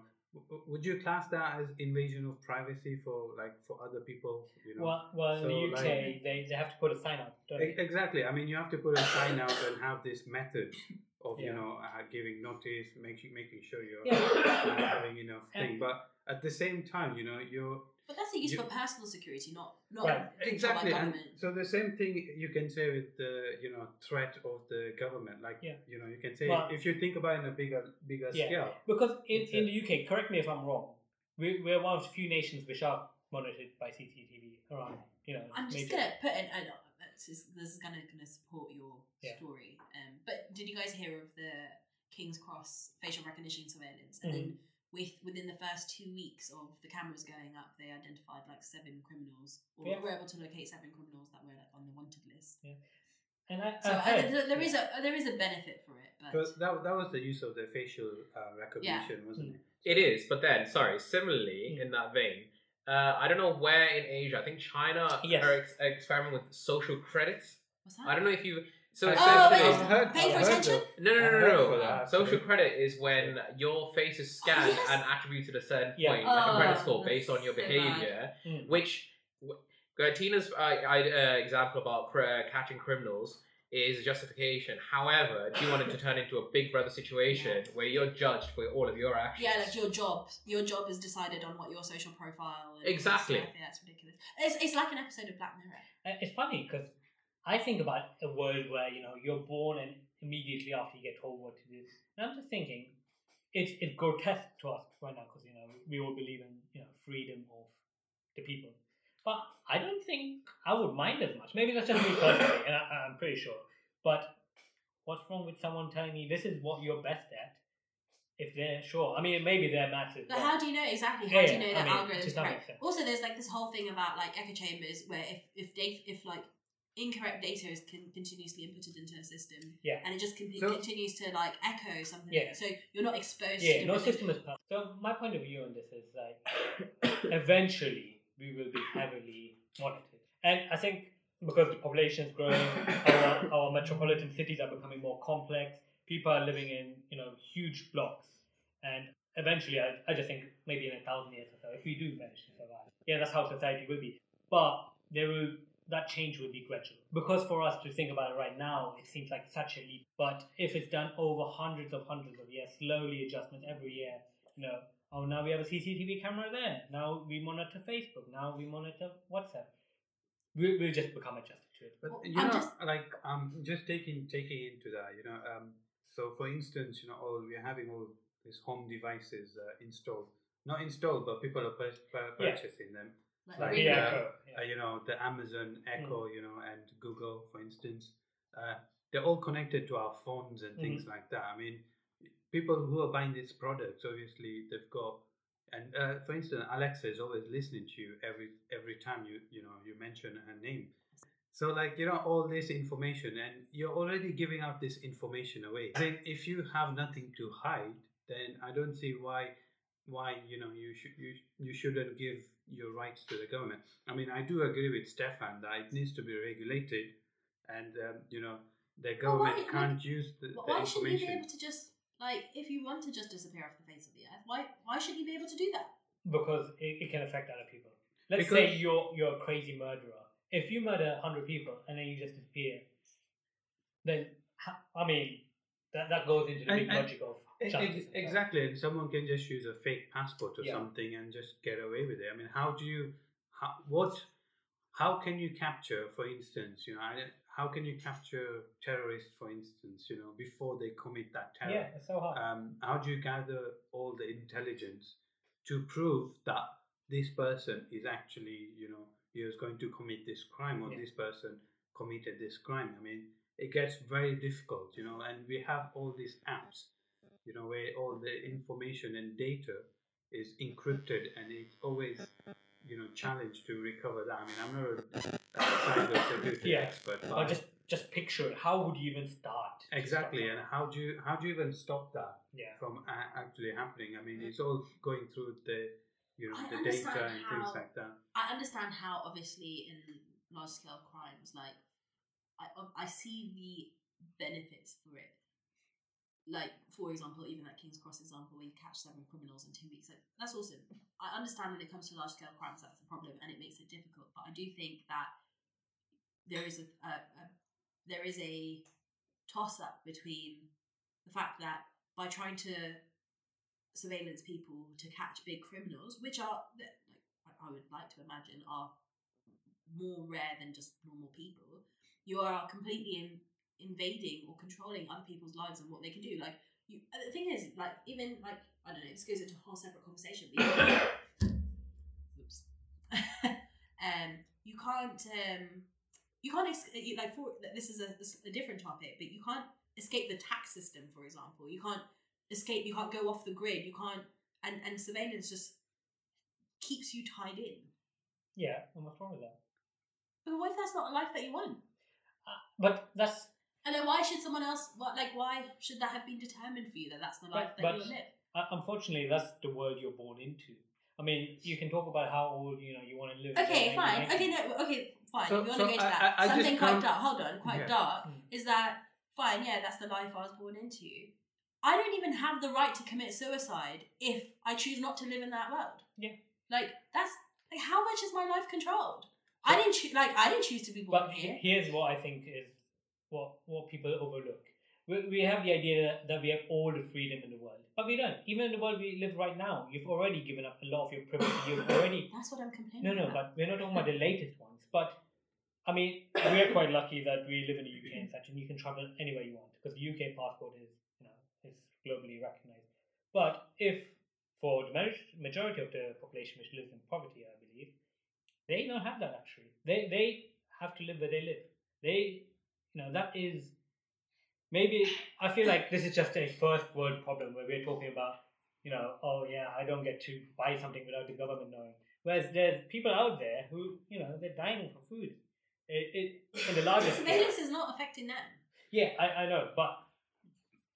would you class that as invasion of privacy for like for other people? You know, Well, well in the UK, like- they, they have to put a sign up, don't E- Exactly. I mean, you have to put a sign out and have this method of you know uh, giving notice, making making sure you're Yeah. having enough And- thing. But at the same time, you know, you're But that's a use you- for personal security, not not Right. exactly. By And government. so the same thing you can say with the you know threat of the government. Like Yeah. you know, you can say Well- if you think about it in a bigger bigger Yeah. scale. Because in, in the UK, correct me if I'm wrong, we, we're one of the few nations which are monitored by CCTV around, you know, I'm just major- gonna put in. I know, this is, this is gonna gonna support your Yeah. story. Um, but did you guys hear of the King's Cross facial recognition surveillance? And Mm-hmm. then with within the first two weeks of the cameras going up, they identified like seven criminals, or Yeah. were able to locate seven criminals that were like on the wanted list. Yeah. And I, So I uh, heard- there- there is a there is a benefit for it, but that, that was the use of the facial uh, recognition, wasn't Mm. it? It is, but then, sorry, similarly, Mm. in that vein, uh, I don't know where in Asia, I think China Yes. are ex- experimenting with social credits. what's that? I don't know if you. So I- Oh, wait, heard, pay for I've attention? No, no, no, no, no. Social credit is when your face is scanned yes. and attributed a certain Yeah. point, like a credit Oh, score based on your so behavior, Mm. which w- Uh, Tina's uh, uh, example about cr- uh, catching criminals is a justification. However, do you want it to turn into a Big Brother situation where you're judged for all of your actions? Yeah, like your job. Your job is decided on what your social profile. And Exactly. Stuff. Yeah, it's ridiculous. It's, it's like an episode of Black Mirror. Uh, It's funny because I think about a world where you know you're born and immediately after you get told what to do, and I'm just thinking it's it's grotesque to us right now because you know we all believe in you know freedom of the people, but I don't think I would mind as much. Maybe that's just me personally, and I, I'm pretty sure. But what's wrong with someone telling me this is what you're best at? If they're sure, I mean, maybe they're massive. But but- how do you know exactly? How Yeah, do you know I that mean, algorithm is correct? Also, there's like this whole thing about like echo chambers where if if data if like incorrect data is con- continuously inputted into a system, Yeah. and it just con- So- continues to like echo something. Yeah. So you're not exposed. yeah, to no system is perfect. So my point of view on this is like eventually we will be heavily monitored. And I think because the population is growing, our, our metropolitan cities are becoming more complex. People are living in you know huge blocks, and eventually, I, I just think maybe in a thousand years or so, if we do manage to survive, yeah, that's how society will be. But there will that change will be gradual because for us to think about it right now, it seems like such a leap. But if it's done over hundreds of hundreds of years, slowly adjustments every year, you know, oh now we have a CCTV camera there, now we monitor Facebook, now we monitor WhatsApp. We will just become adjusted to it. But Well, you I'm know, just- like um, just taking taking into that, you know, um, so for instance, you know, all we're having all these home devices uh, installed, not installed, but people are pur- pur- Yeah. purchasing them. Like, Like, really- yeah, uh, Echo, yeah. Uh, you know, the Amazon Mm. Echo, you know, and Google, for instance, uh, they're all connected to our phones and things Mm-hmm. like that. I mean, people who are buying these products, obviously, they've got. And uh, for instance, Alexa is always listening to you every every time you you know you mention her name. So like you know all this information, and you're already giving out this information away. I think if you have nothing to hide, then I don't see why why you know you should you you shouldn't give your rights to the government. I mean, I do agree with Stefan that it needs to be regulated, and um, you know the Well, why- government can't use the, But the why shouldn't you be able to just like if you want to just disappear off the face of the earth? Why why should you be able to do that? because it, it can affect other people. Let's Because- say you're you're a crazy murderer. If you murder hundred people and then you just disappear, then I mean that that goes into the And- big and- logic of Ex- justice. ex- and stuff. Exactly, and someone can just use a fake passport or Yeah. something and just get away with it. I mean, how do you, how, what, how can you capture, for instance, you know, I, how can you capture terrorists, for instance, you know, before they commit that terror? Yeah, it's so hard. Um, how do you gather all the intelligence to prove that this person is actually, you know, he is going to commit this crime or Yeah. this person committed this crime? I mean, it gets very difficult, you know, and we have all these apps, you know, where all the information and data is encrypted and it's always, you know, challenged to recover that. I mean, I'm not a cybersecurity Yeah. expert, but Or just just picture it. How would you even start? exactly, stop and how do you how do you even stop that? yeah, from a- actually happening. I mean, mm. it's all going through the, you know, I the understand data and things like that. I understand how obviously in large scale crimes, like I I see the benefits for it. Like for example, even that King's Cross example where you catch seven criminals in two weeks, like that's awesome. I understand when it comes to large scale crimes, that's the problem, and it makes it difficult. But I do think that there is a, a, a there is a toss up between the fact that by trying to surveillance people to catch big criminals, which are like I- I would like to imagine are more rare than just normal people. You are completely in, invading or controlling other people's lives and what they can do. Like you, uh, the thing is, like even like I don't know, this goes into a whole separate conversation. Oops. um, you can't um, you can't ex- you, like for this is a, this is a different topic, but you can't escape the tax system, for example. You can't escape. You can't go off the grid. You can't and and surveillance just keeps you tied in. yeah. And what's wrong with that? But what if that's not a life that you want? Uh, but that's And then why should someone else? What like why should that have been determined for you that that's the life But- that but- you live? uh, unfortunately that's the world you're born into. I mean, you can talk about how old you know you want to live. Okay, fine. 1990s. Okay, no, okay, fine. So- if you want so to go to that, I- I just something quite dark. Hold on, quite Yeah. dark Mm. is that fine? Yeah, that's the life I was born into. I don't even have the right to commit suicide if I choose not to live in that world. Yeah. Like that's like how much is my life controlled? I didn't choose. like I didn't choose to be born But here. here's what I think is what what people overlook. We, we have the idea that we have all the freedom in the world, but we don't. Even in the world we live right now, you've already given up a lot of your privacy. You've already That's what I'm complaining no, no, about. but we're not talking about the latest ones. But I mean, we're quite lucky that we live in the UK and such, and you can travel anywhere you want because the UK passport is, you know, is globally recognized. But if for the maj- majority of the population which lives in poverty, I believe, they don't have that luxury. They they have to live where they live. They, you know, that is maybe I feel like this is just a first world problem where we're talking about, you know, oh yeah, I don't get to buy something without the government knowing. Whereas there's people out there who, you know, they're dying for food. It, it in the larger. Surveillance is not affecting them. Yeah, I, I know, but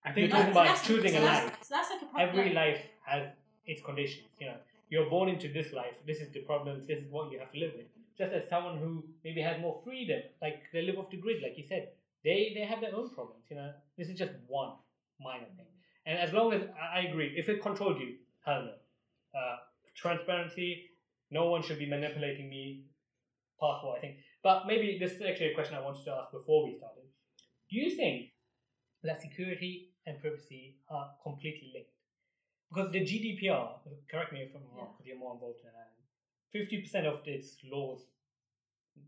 I You're think talking about that's- choosing so a that's, life. So that's like a problem. every life has its conditions. You know, you're born into this life. This is the problems. This is what you have to live with. Just as someone who maybe has more freedom, like they live off the grid, like you said, they they have their own problems. You know, this is just one minor thing. And as long as I agree, if it controlled you, hell no. Uh, transparency. No one should be manipulating me. Past what I think. But maybe this is actually a question I wanted to ask before we started. Do you think that security and privacy are completely linked? Because the GDPR, correct me if I'm wrong, because you're more involved than I am, 50% of its laws,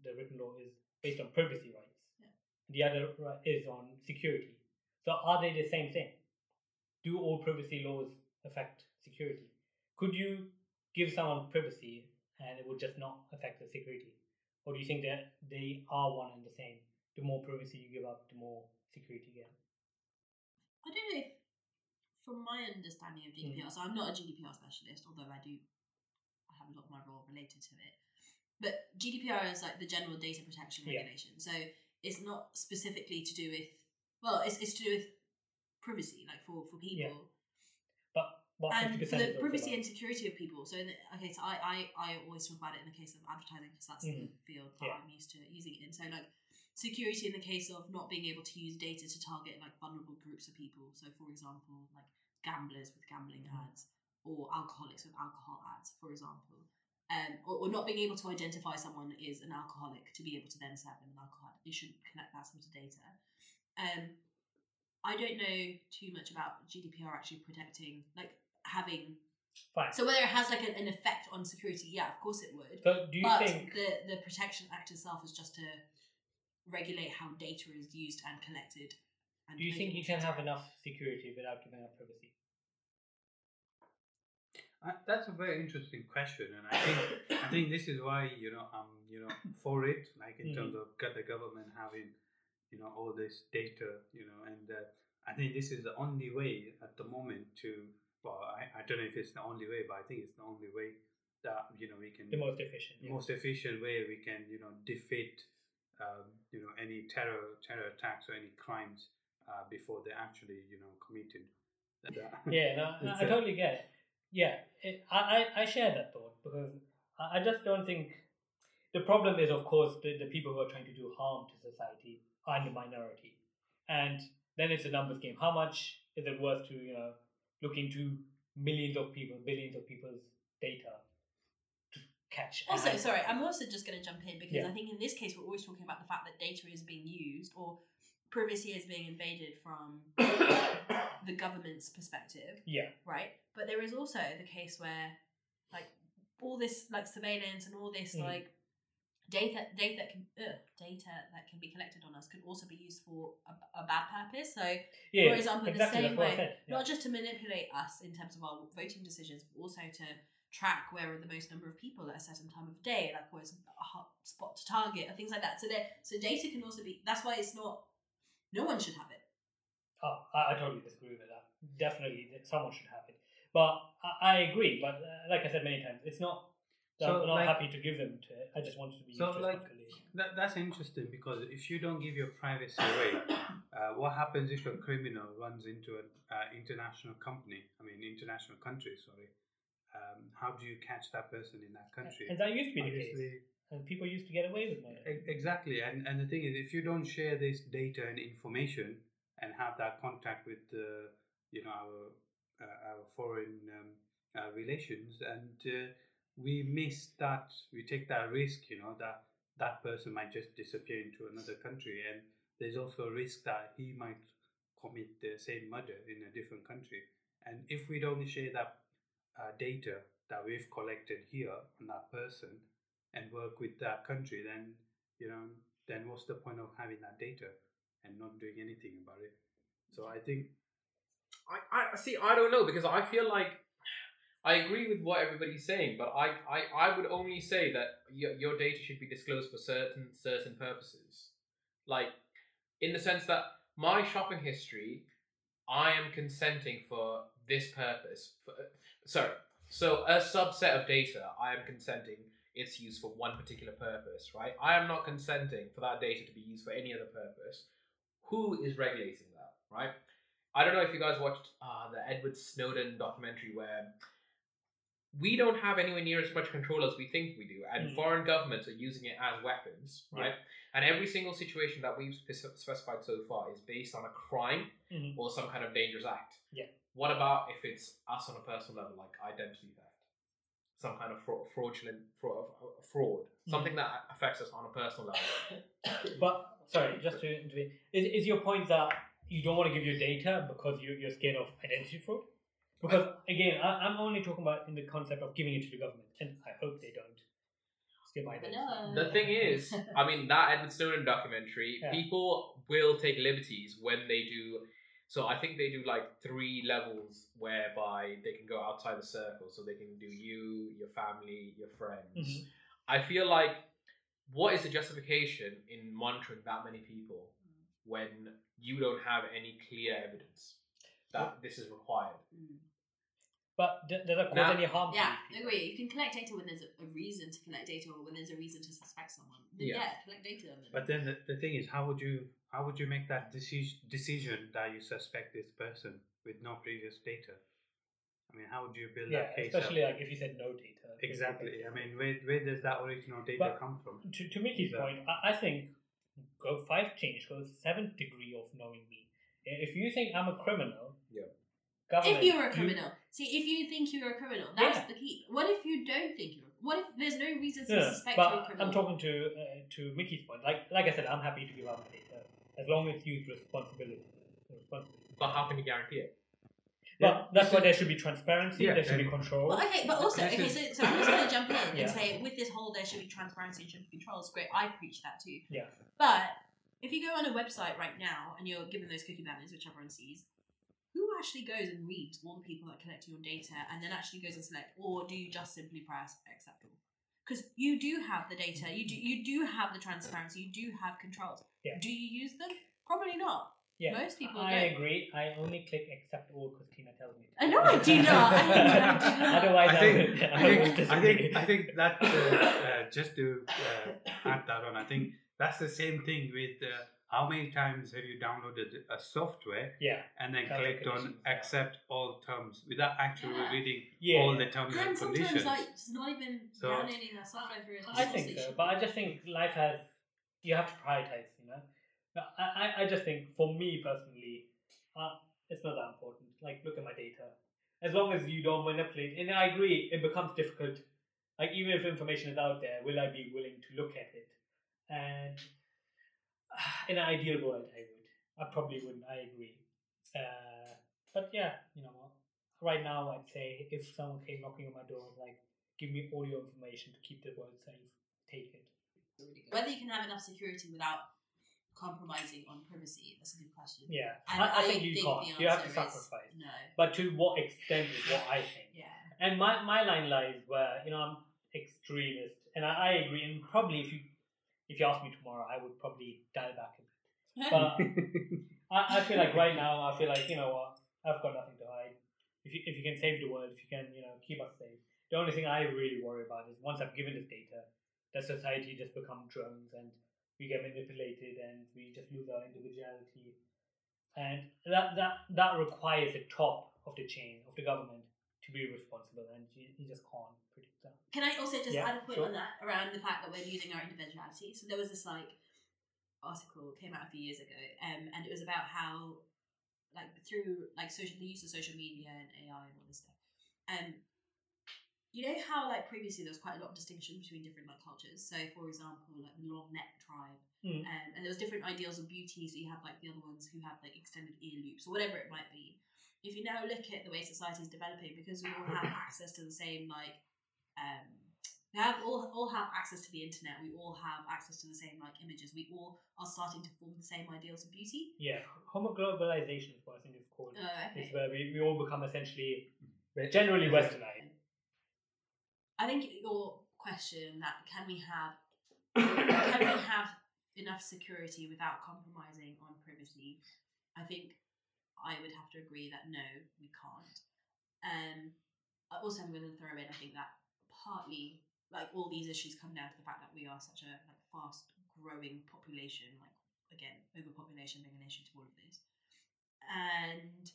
the written law, is based on privacy rights. Yeah. The other is on security. So are they the same thing? Do all privacy laws affect security? Could you give someone privacy and it would just not affect the security? Or do you think that they are one and the same? The more privacy you give up, the more security you get. I don't know if, from my understanding of GDPR, Mm. so I'm not a GDPR specialist, although I do, have a lot of my role related to it. But GDPR is like the general data protection Yeah. regulation, so it's not specifically to do with, well, it's, it's to do with privacy, like for for people. Yeah. But what and 50% for the privacy and security of people. So, in the, okay, so I, I, I always talk about it in the case of advertising because that's the field that Mm-hmm. Yeah. I'm used to using it in. So, like security in the case of not being able to use data to target like vulnerable groups of people. So, for example, like gamblers with gambling Mm-hmm. ads or alcoholics with alcohol ads, for example. Um, or, or not being able to identify someone is an alcoholic to be able to then serve them an alcohol. You shouldn't connect that sort of data. Um, I don't know too much about GDPR actually protecting, like having. Fine. So whether it has like an, an effect on security, yeah, of course it would. So do you but think the the Protection Act itself is just to regulate how data is used and collected. And do you think you can have enough security without giving up privacy? Uh, that's a very interesting question, and I think I think this is why you know I'm you know for it, like in Mhm. terms of the government having you know all this data, you know, and uh, I think this is the only way at the moment to well, I, I don't know if it's the only way, but I think it's the only way that you know we can The most efficient. yeah. most efficient way we can you know defeat um, you know any terror terror attacks or any crimes uh, before they actually you know committed. Yeah, no, no, I a- totally get it. Yeah, it, I, I, I share that thought because I, I just don't think the problem is, of course, the, the people who are trying to do harm to society are in the minority, and then it's a numbers game. How much is it worth to you know look into millions of people, billions of people's data to catch? Also, sorry, I'm also just going to jump in because Yeah. I think in this case we're always talking about the fact that data is being used or privacy is being invaded from the government's perspective, yeah, right? But there is also the case where, like, all this like surveillance and all this Mm. like data data that can ugh, data that can be collected on us can also be used for a, a bad purpose. So yeah. for example, exactly, the same that's what I way, said, yeah. not just to manipulate us in terms of our voting decisions, but also to track where are the most number of people at a certain time of day, like where's a hot spot to target, or things like that. So there, so data can also be. That's why it's not. No one should have it. Oh, I, I totally disagree with that. Definitely, someone should have it. But I, I agree. But uh, like I said many times, it's not. that So, I'm not like- happy to give them to it. I just wanted to be So, used like, responsibly. That, that's interesting because if you don't give your privacy away, uh, what happens if a criminal runs into an uh, international company? I mean, international country. Sorry. Um, how do you catch that person in that country? and that used to be the case. And people used to get away with murder. exactly. And and the thing is, if you don't share this data and information and have that contact with the, you know, our uh, our foreign um, uh, relations, and uh, we miss that, we take that risk, you know, that that person might just disappear into another country, and there's also a risk that he might commit the same murder in a different country. And if we don't share that uh, data that we've collected here on that person and work with that country, then you know, then what's the point of having that data and not doing anything about it? So I think I, I see. I don't know because I feel like I agree with what everybody's saying, but I, I, I would only say that your, your data should be disclosed for certain certain purposes, like in the sense that my shopping history, I am consenting for this purpose. For, sorry, so a subset of data, I am consenting it's used for one particular purpose, right? I am not consenting for that data to be used for any other purpose. Who is regulating that, right? I don't know if you guys watched uh, the Edward Snowden documentary where we don't have anywhere near as much control as we think we do, and Mm. foreign governments are using it as weapons, Yeah. right? And every single situation that we've specified so far is based on a crime Mhm. or some kind of dangerous act. Yeah. What about if it's us on a personal level, like identity theft, some kind of fra- fraudulent fraud, fraud, Mm. something that affects us on a personal level? But sorry, just to intervene, is, is your point that you don't want to give your data because you, you're scared of identity fraud? Because again, I, I'm only talking about in the concept of giving it to the government, and I hope they don't steal my identity. Vanilla. The thing is, I mean, that Edward Snowden documentary, Yeah. people will take liberties when they do. So I think they do like three levels whereby they can go outside the circle. So they can do you, your family, your friends. Mhm. I feel like what is the justification in monitoring that many people when you don't have any clear evidence that this is required? Mm. But d- does that cause any harm? Yeah, these people? agree. You can collect data when there's a, a reason to collect data or when there's a reason to suspect someone. Then, Yeah. yeah. collect data. on them. But then the, the thing is, how would you how would you make that decision decision that you suspect this person with no previous data? I mean, how would you build Yeah, that case especially up? like if you said no data. Exactly. I mean, where where does that original data But- come from? to, to Mickey's Yeah. point, I, I think go five change goes seventh degree of knowing me. If you think I'm a criminal, Yeah. if you're a you- criminal, see, if you think you're a criminal, that's Yeah. the key. What if you don't think you're? What if there's no reason to No, no, suspect you're a criminal? I'm talking to uh, to Mickey's point. Like like I said, I'm happy to give out my data as long as used responsibility. responsibility. But how can you guarantee it? But that's why there should be transparency. Yeah, there should be control. Well, okay, but also, This okay, is- so, so I'm just going to jump in and Yeah. say, with this whole there should be transparency and should be controls, great, I preach that too. Yeah. But if you go on a website right now and you're given those cookie banners, which everyone sees, who actually goes and reads all the people that collect your data and then actually goes and select, or do you just simply press accept all? Because you do have the data, you do you do have the transparency, you do have controls. Yeah. Do you use them? Probably not. yeah, most people I don't. agree. I only click accept all because Tina tells me. to. I know I do not. I know I do not. Otherwise, I I, think, would, I I would think, I disagree. think, I think that uh, uh, just to uh, add that on, I think that's the same thing with uh, how many times have you downloaded a software yeah, and then Terms clicked on conditions, yeah. accept all terms without actually Yeah. reading yeah. all the terms and, And sometimes, conditions. like, it's not even So- downloading that software through a I think so, but I just think life has you have to prioritize. You know, But I, I, I just think for me personally, uh, it's not that important. Like, look at my data. As long as you don't manipulate, and I agree, it becomes difficult. Like, even if information is out there, will I be willing to look at it? And in an ideal world, I would. I probably wouldn't. I agree. Uh, but yeah, you know? Right now, I'd say if someone came knocking on my door, like, give me all your information to keep the world safe, take it. Whether you can have enough security without compromising on privacy, that's a good question. Yeah, I, I think you the can't. You have to sacrifice. No. But to what extent is what I think. Yeah. And my, my line lies where, you know, I'm extremist. And I, I agree. And probably if you if you ask me tomorrow, I would probably dial back a bit. But uh, I, I feel like right now, I feel like, you know what, I've got nothing to hide. If you, if you can save the world, if you can, you know, keep us safe. The only thing I really worry about is once I've given this data, that society just become drones and we get manipulated and we just lose our individuality. And that, that, that requires the top of the chain of the government to be responsible and you, you just can't. Can I also just Yeah, add a point sure. on that around the fact that we're losing our individuality? So there was this like article came out a few years ago, um, and it was about how like through like social the use of social media and AI and all this stuff, um, you know how like previously there was quite a lot of distinction between different like cultures. So, for example, like the long neck tribe, Mm. um, and there was different ideals of beauty. So you have like the other ones who have like extended ear loops or whatever it might be. If you now look at the way society is developing, because we all have access to the same like, um, we have all all have access to the internet. We all have access to the same like images. We all are starting to form the same ideals of beauty. Yeah, homoglobalization is what I think it's called. Uh, It's where we, we all become essentially generally westernized. I think your question that can we have can we have enough security without compromising on privacy? I think I would have to agree that no, we can't. Um, also, I'm going to throw in. I think that partly, like all these issues, come down to the fact that we are such a like fast growing population. Like again, overpopulation being an issue to all of this, and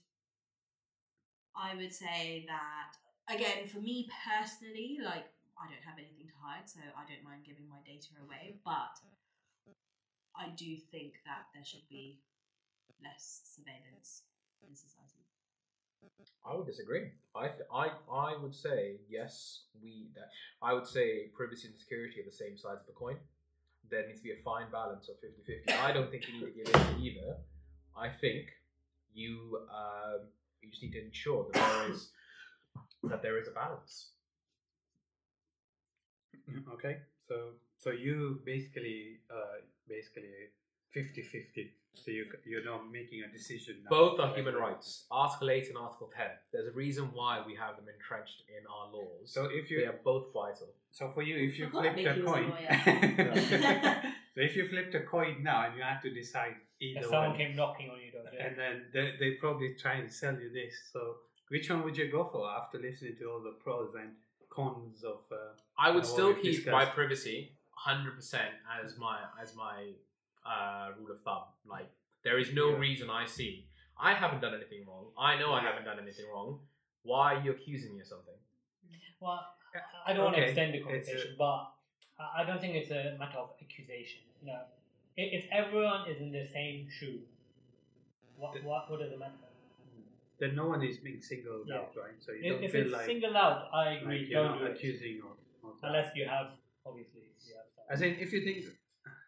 I would say that again, for me personally, like I don't have anything to hide, so I don't mind giving my data away. But I do think that there should be less surveillance in society. I would disagree. I, th- I, I would say yes. We, that I would say privacy and security are the same sides of the coin. There needs to be a fine balance of 50-50. I don't think you need to give in either. I think you, um, you just need to ensure that there is that there is a balance. Okay, so so you basically uh, basically 50-50. So you you're not making a decision. now. Both are human rights. Article 8 and Article 10. There's a reason why we have them entrenched in our laws. So if you... they are both vital. so for you if you flipped a Mickey was a coin. so if you flipped a coin now and you had to decide either If someone one, came knocking on your door, yeah. and then they they probably try and sell you this. So which one would you go for after listening to all the pros and cons of? Uh, I would still we've keep my privacy 100% as my as my uh, rule of thumb. Like mm. there is no Yeah. reason I see. I haven't done anything wrong. I know I haven't done anything wrong. Why are you accusing me of something? Mm. Well, uh, I don't want to extend the it's a- conversation, but I I don't think it's a matter of accusation. No, if, if everyone is in the same shoe, what what, what does it matter? Mm. then no one is being singled Yeah. out, right? So you If, don't if feel it's like, singled out, I agree. like you're don't not do it accusing or, or unless you have obviously. You have some- I think if you think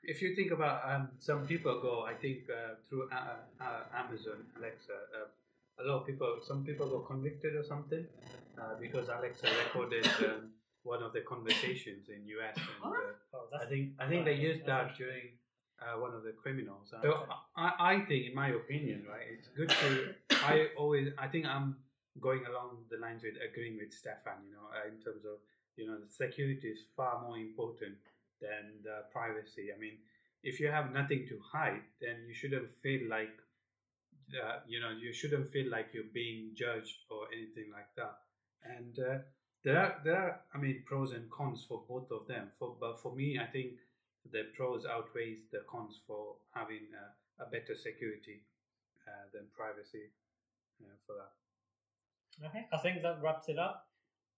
if you think about um, some people go, I think uh, through uh, uh, Amazon Alexa, uh, a lot of people, some people got convicted or something uh, because Alexa recorded um, one of the conversations in US, and uh, Oh, I think I think they used that during uh, one of the criminals. So I, I think, in my opinion, right, it's good to. I always I think I'm going along the lines with agreeing with Stefan. You know, uh, in terms of you know the security is far more important than privacy. I mean, if you have nothing to hide, then you shouldn't feel like. Uh, you know, you shouldn't feel like you're being judged or anything like that. And uh, there are there are I mean pros and cons for both of them. For but for me, I think the pros outweighs the cons for having uh, a better security uh, than privacy for that. okay, I think that wraps it up.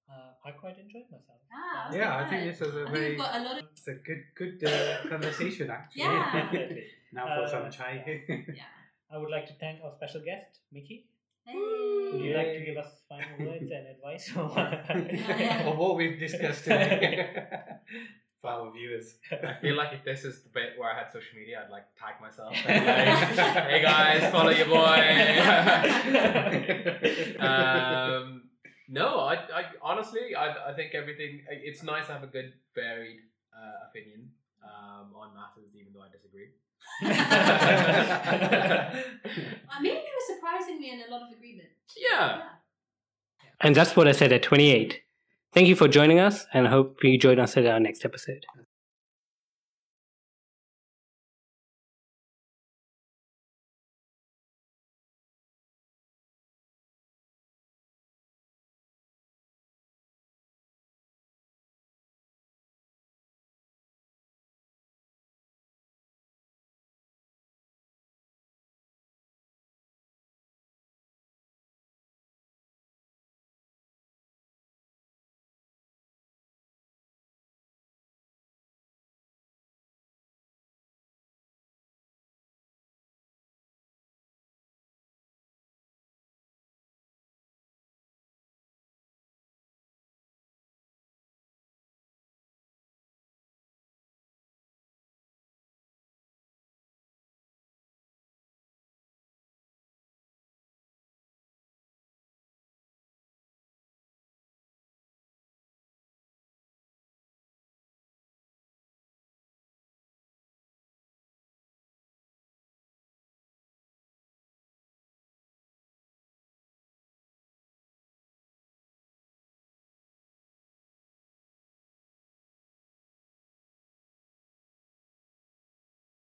Uh, I quite enjoyed myself. Ah, Yeah, not I think this was a I very got a lot of it's a good good uh, conversation actually. Yeah. Definitely. now for Uh, some chai. yeah. I would like to thank our special guest, Mickey. Hey. Would you like to give us final words and advice? of what we've discussed today for our viewers. I feel like if this is the bit where I had social media, I'd like tag myself. like, hey guys, follow your boy. um, no, I, I honestly, I, I think everything. It's nice to have a good, varied uh, opinion um, on matters, even though I disagree. Uh, maybe we were surprisingly in a lot of agreement. Yeah. And that's what I said at 28. Thank you for joining us and hope you join us at our next episode.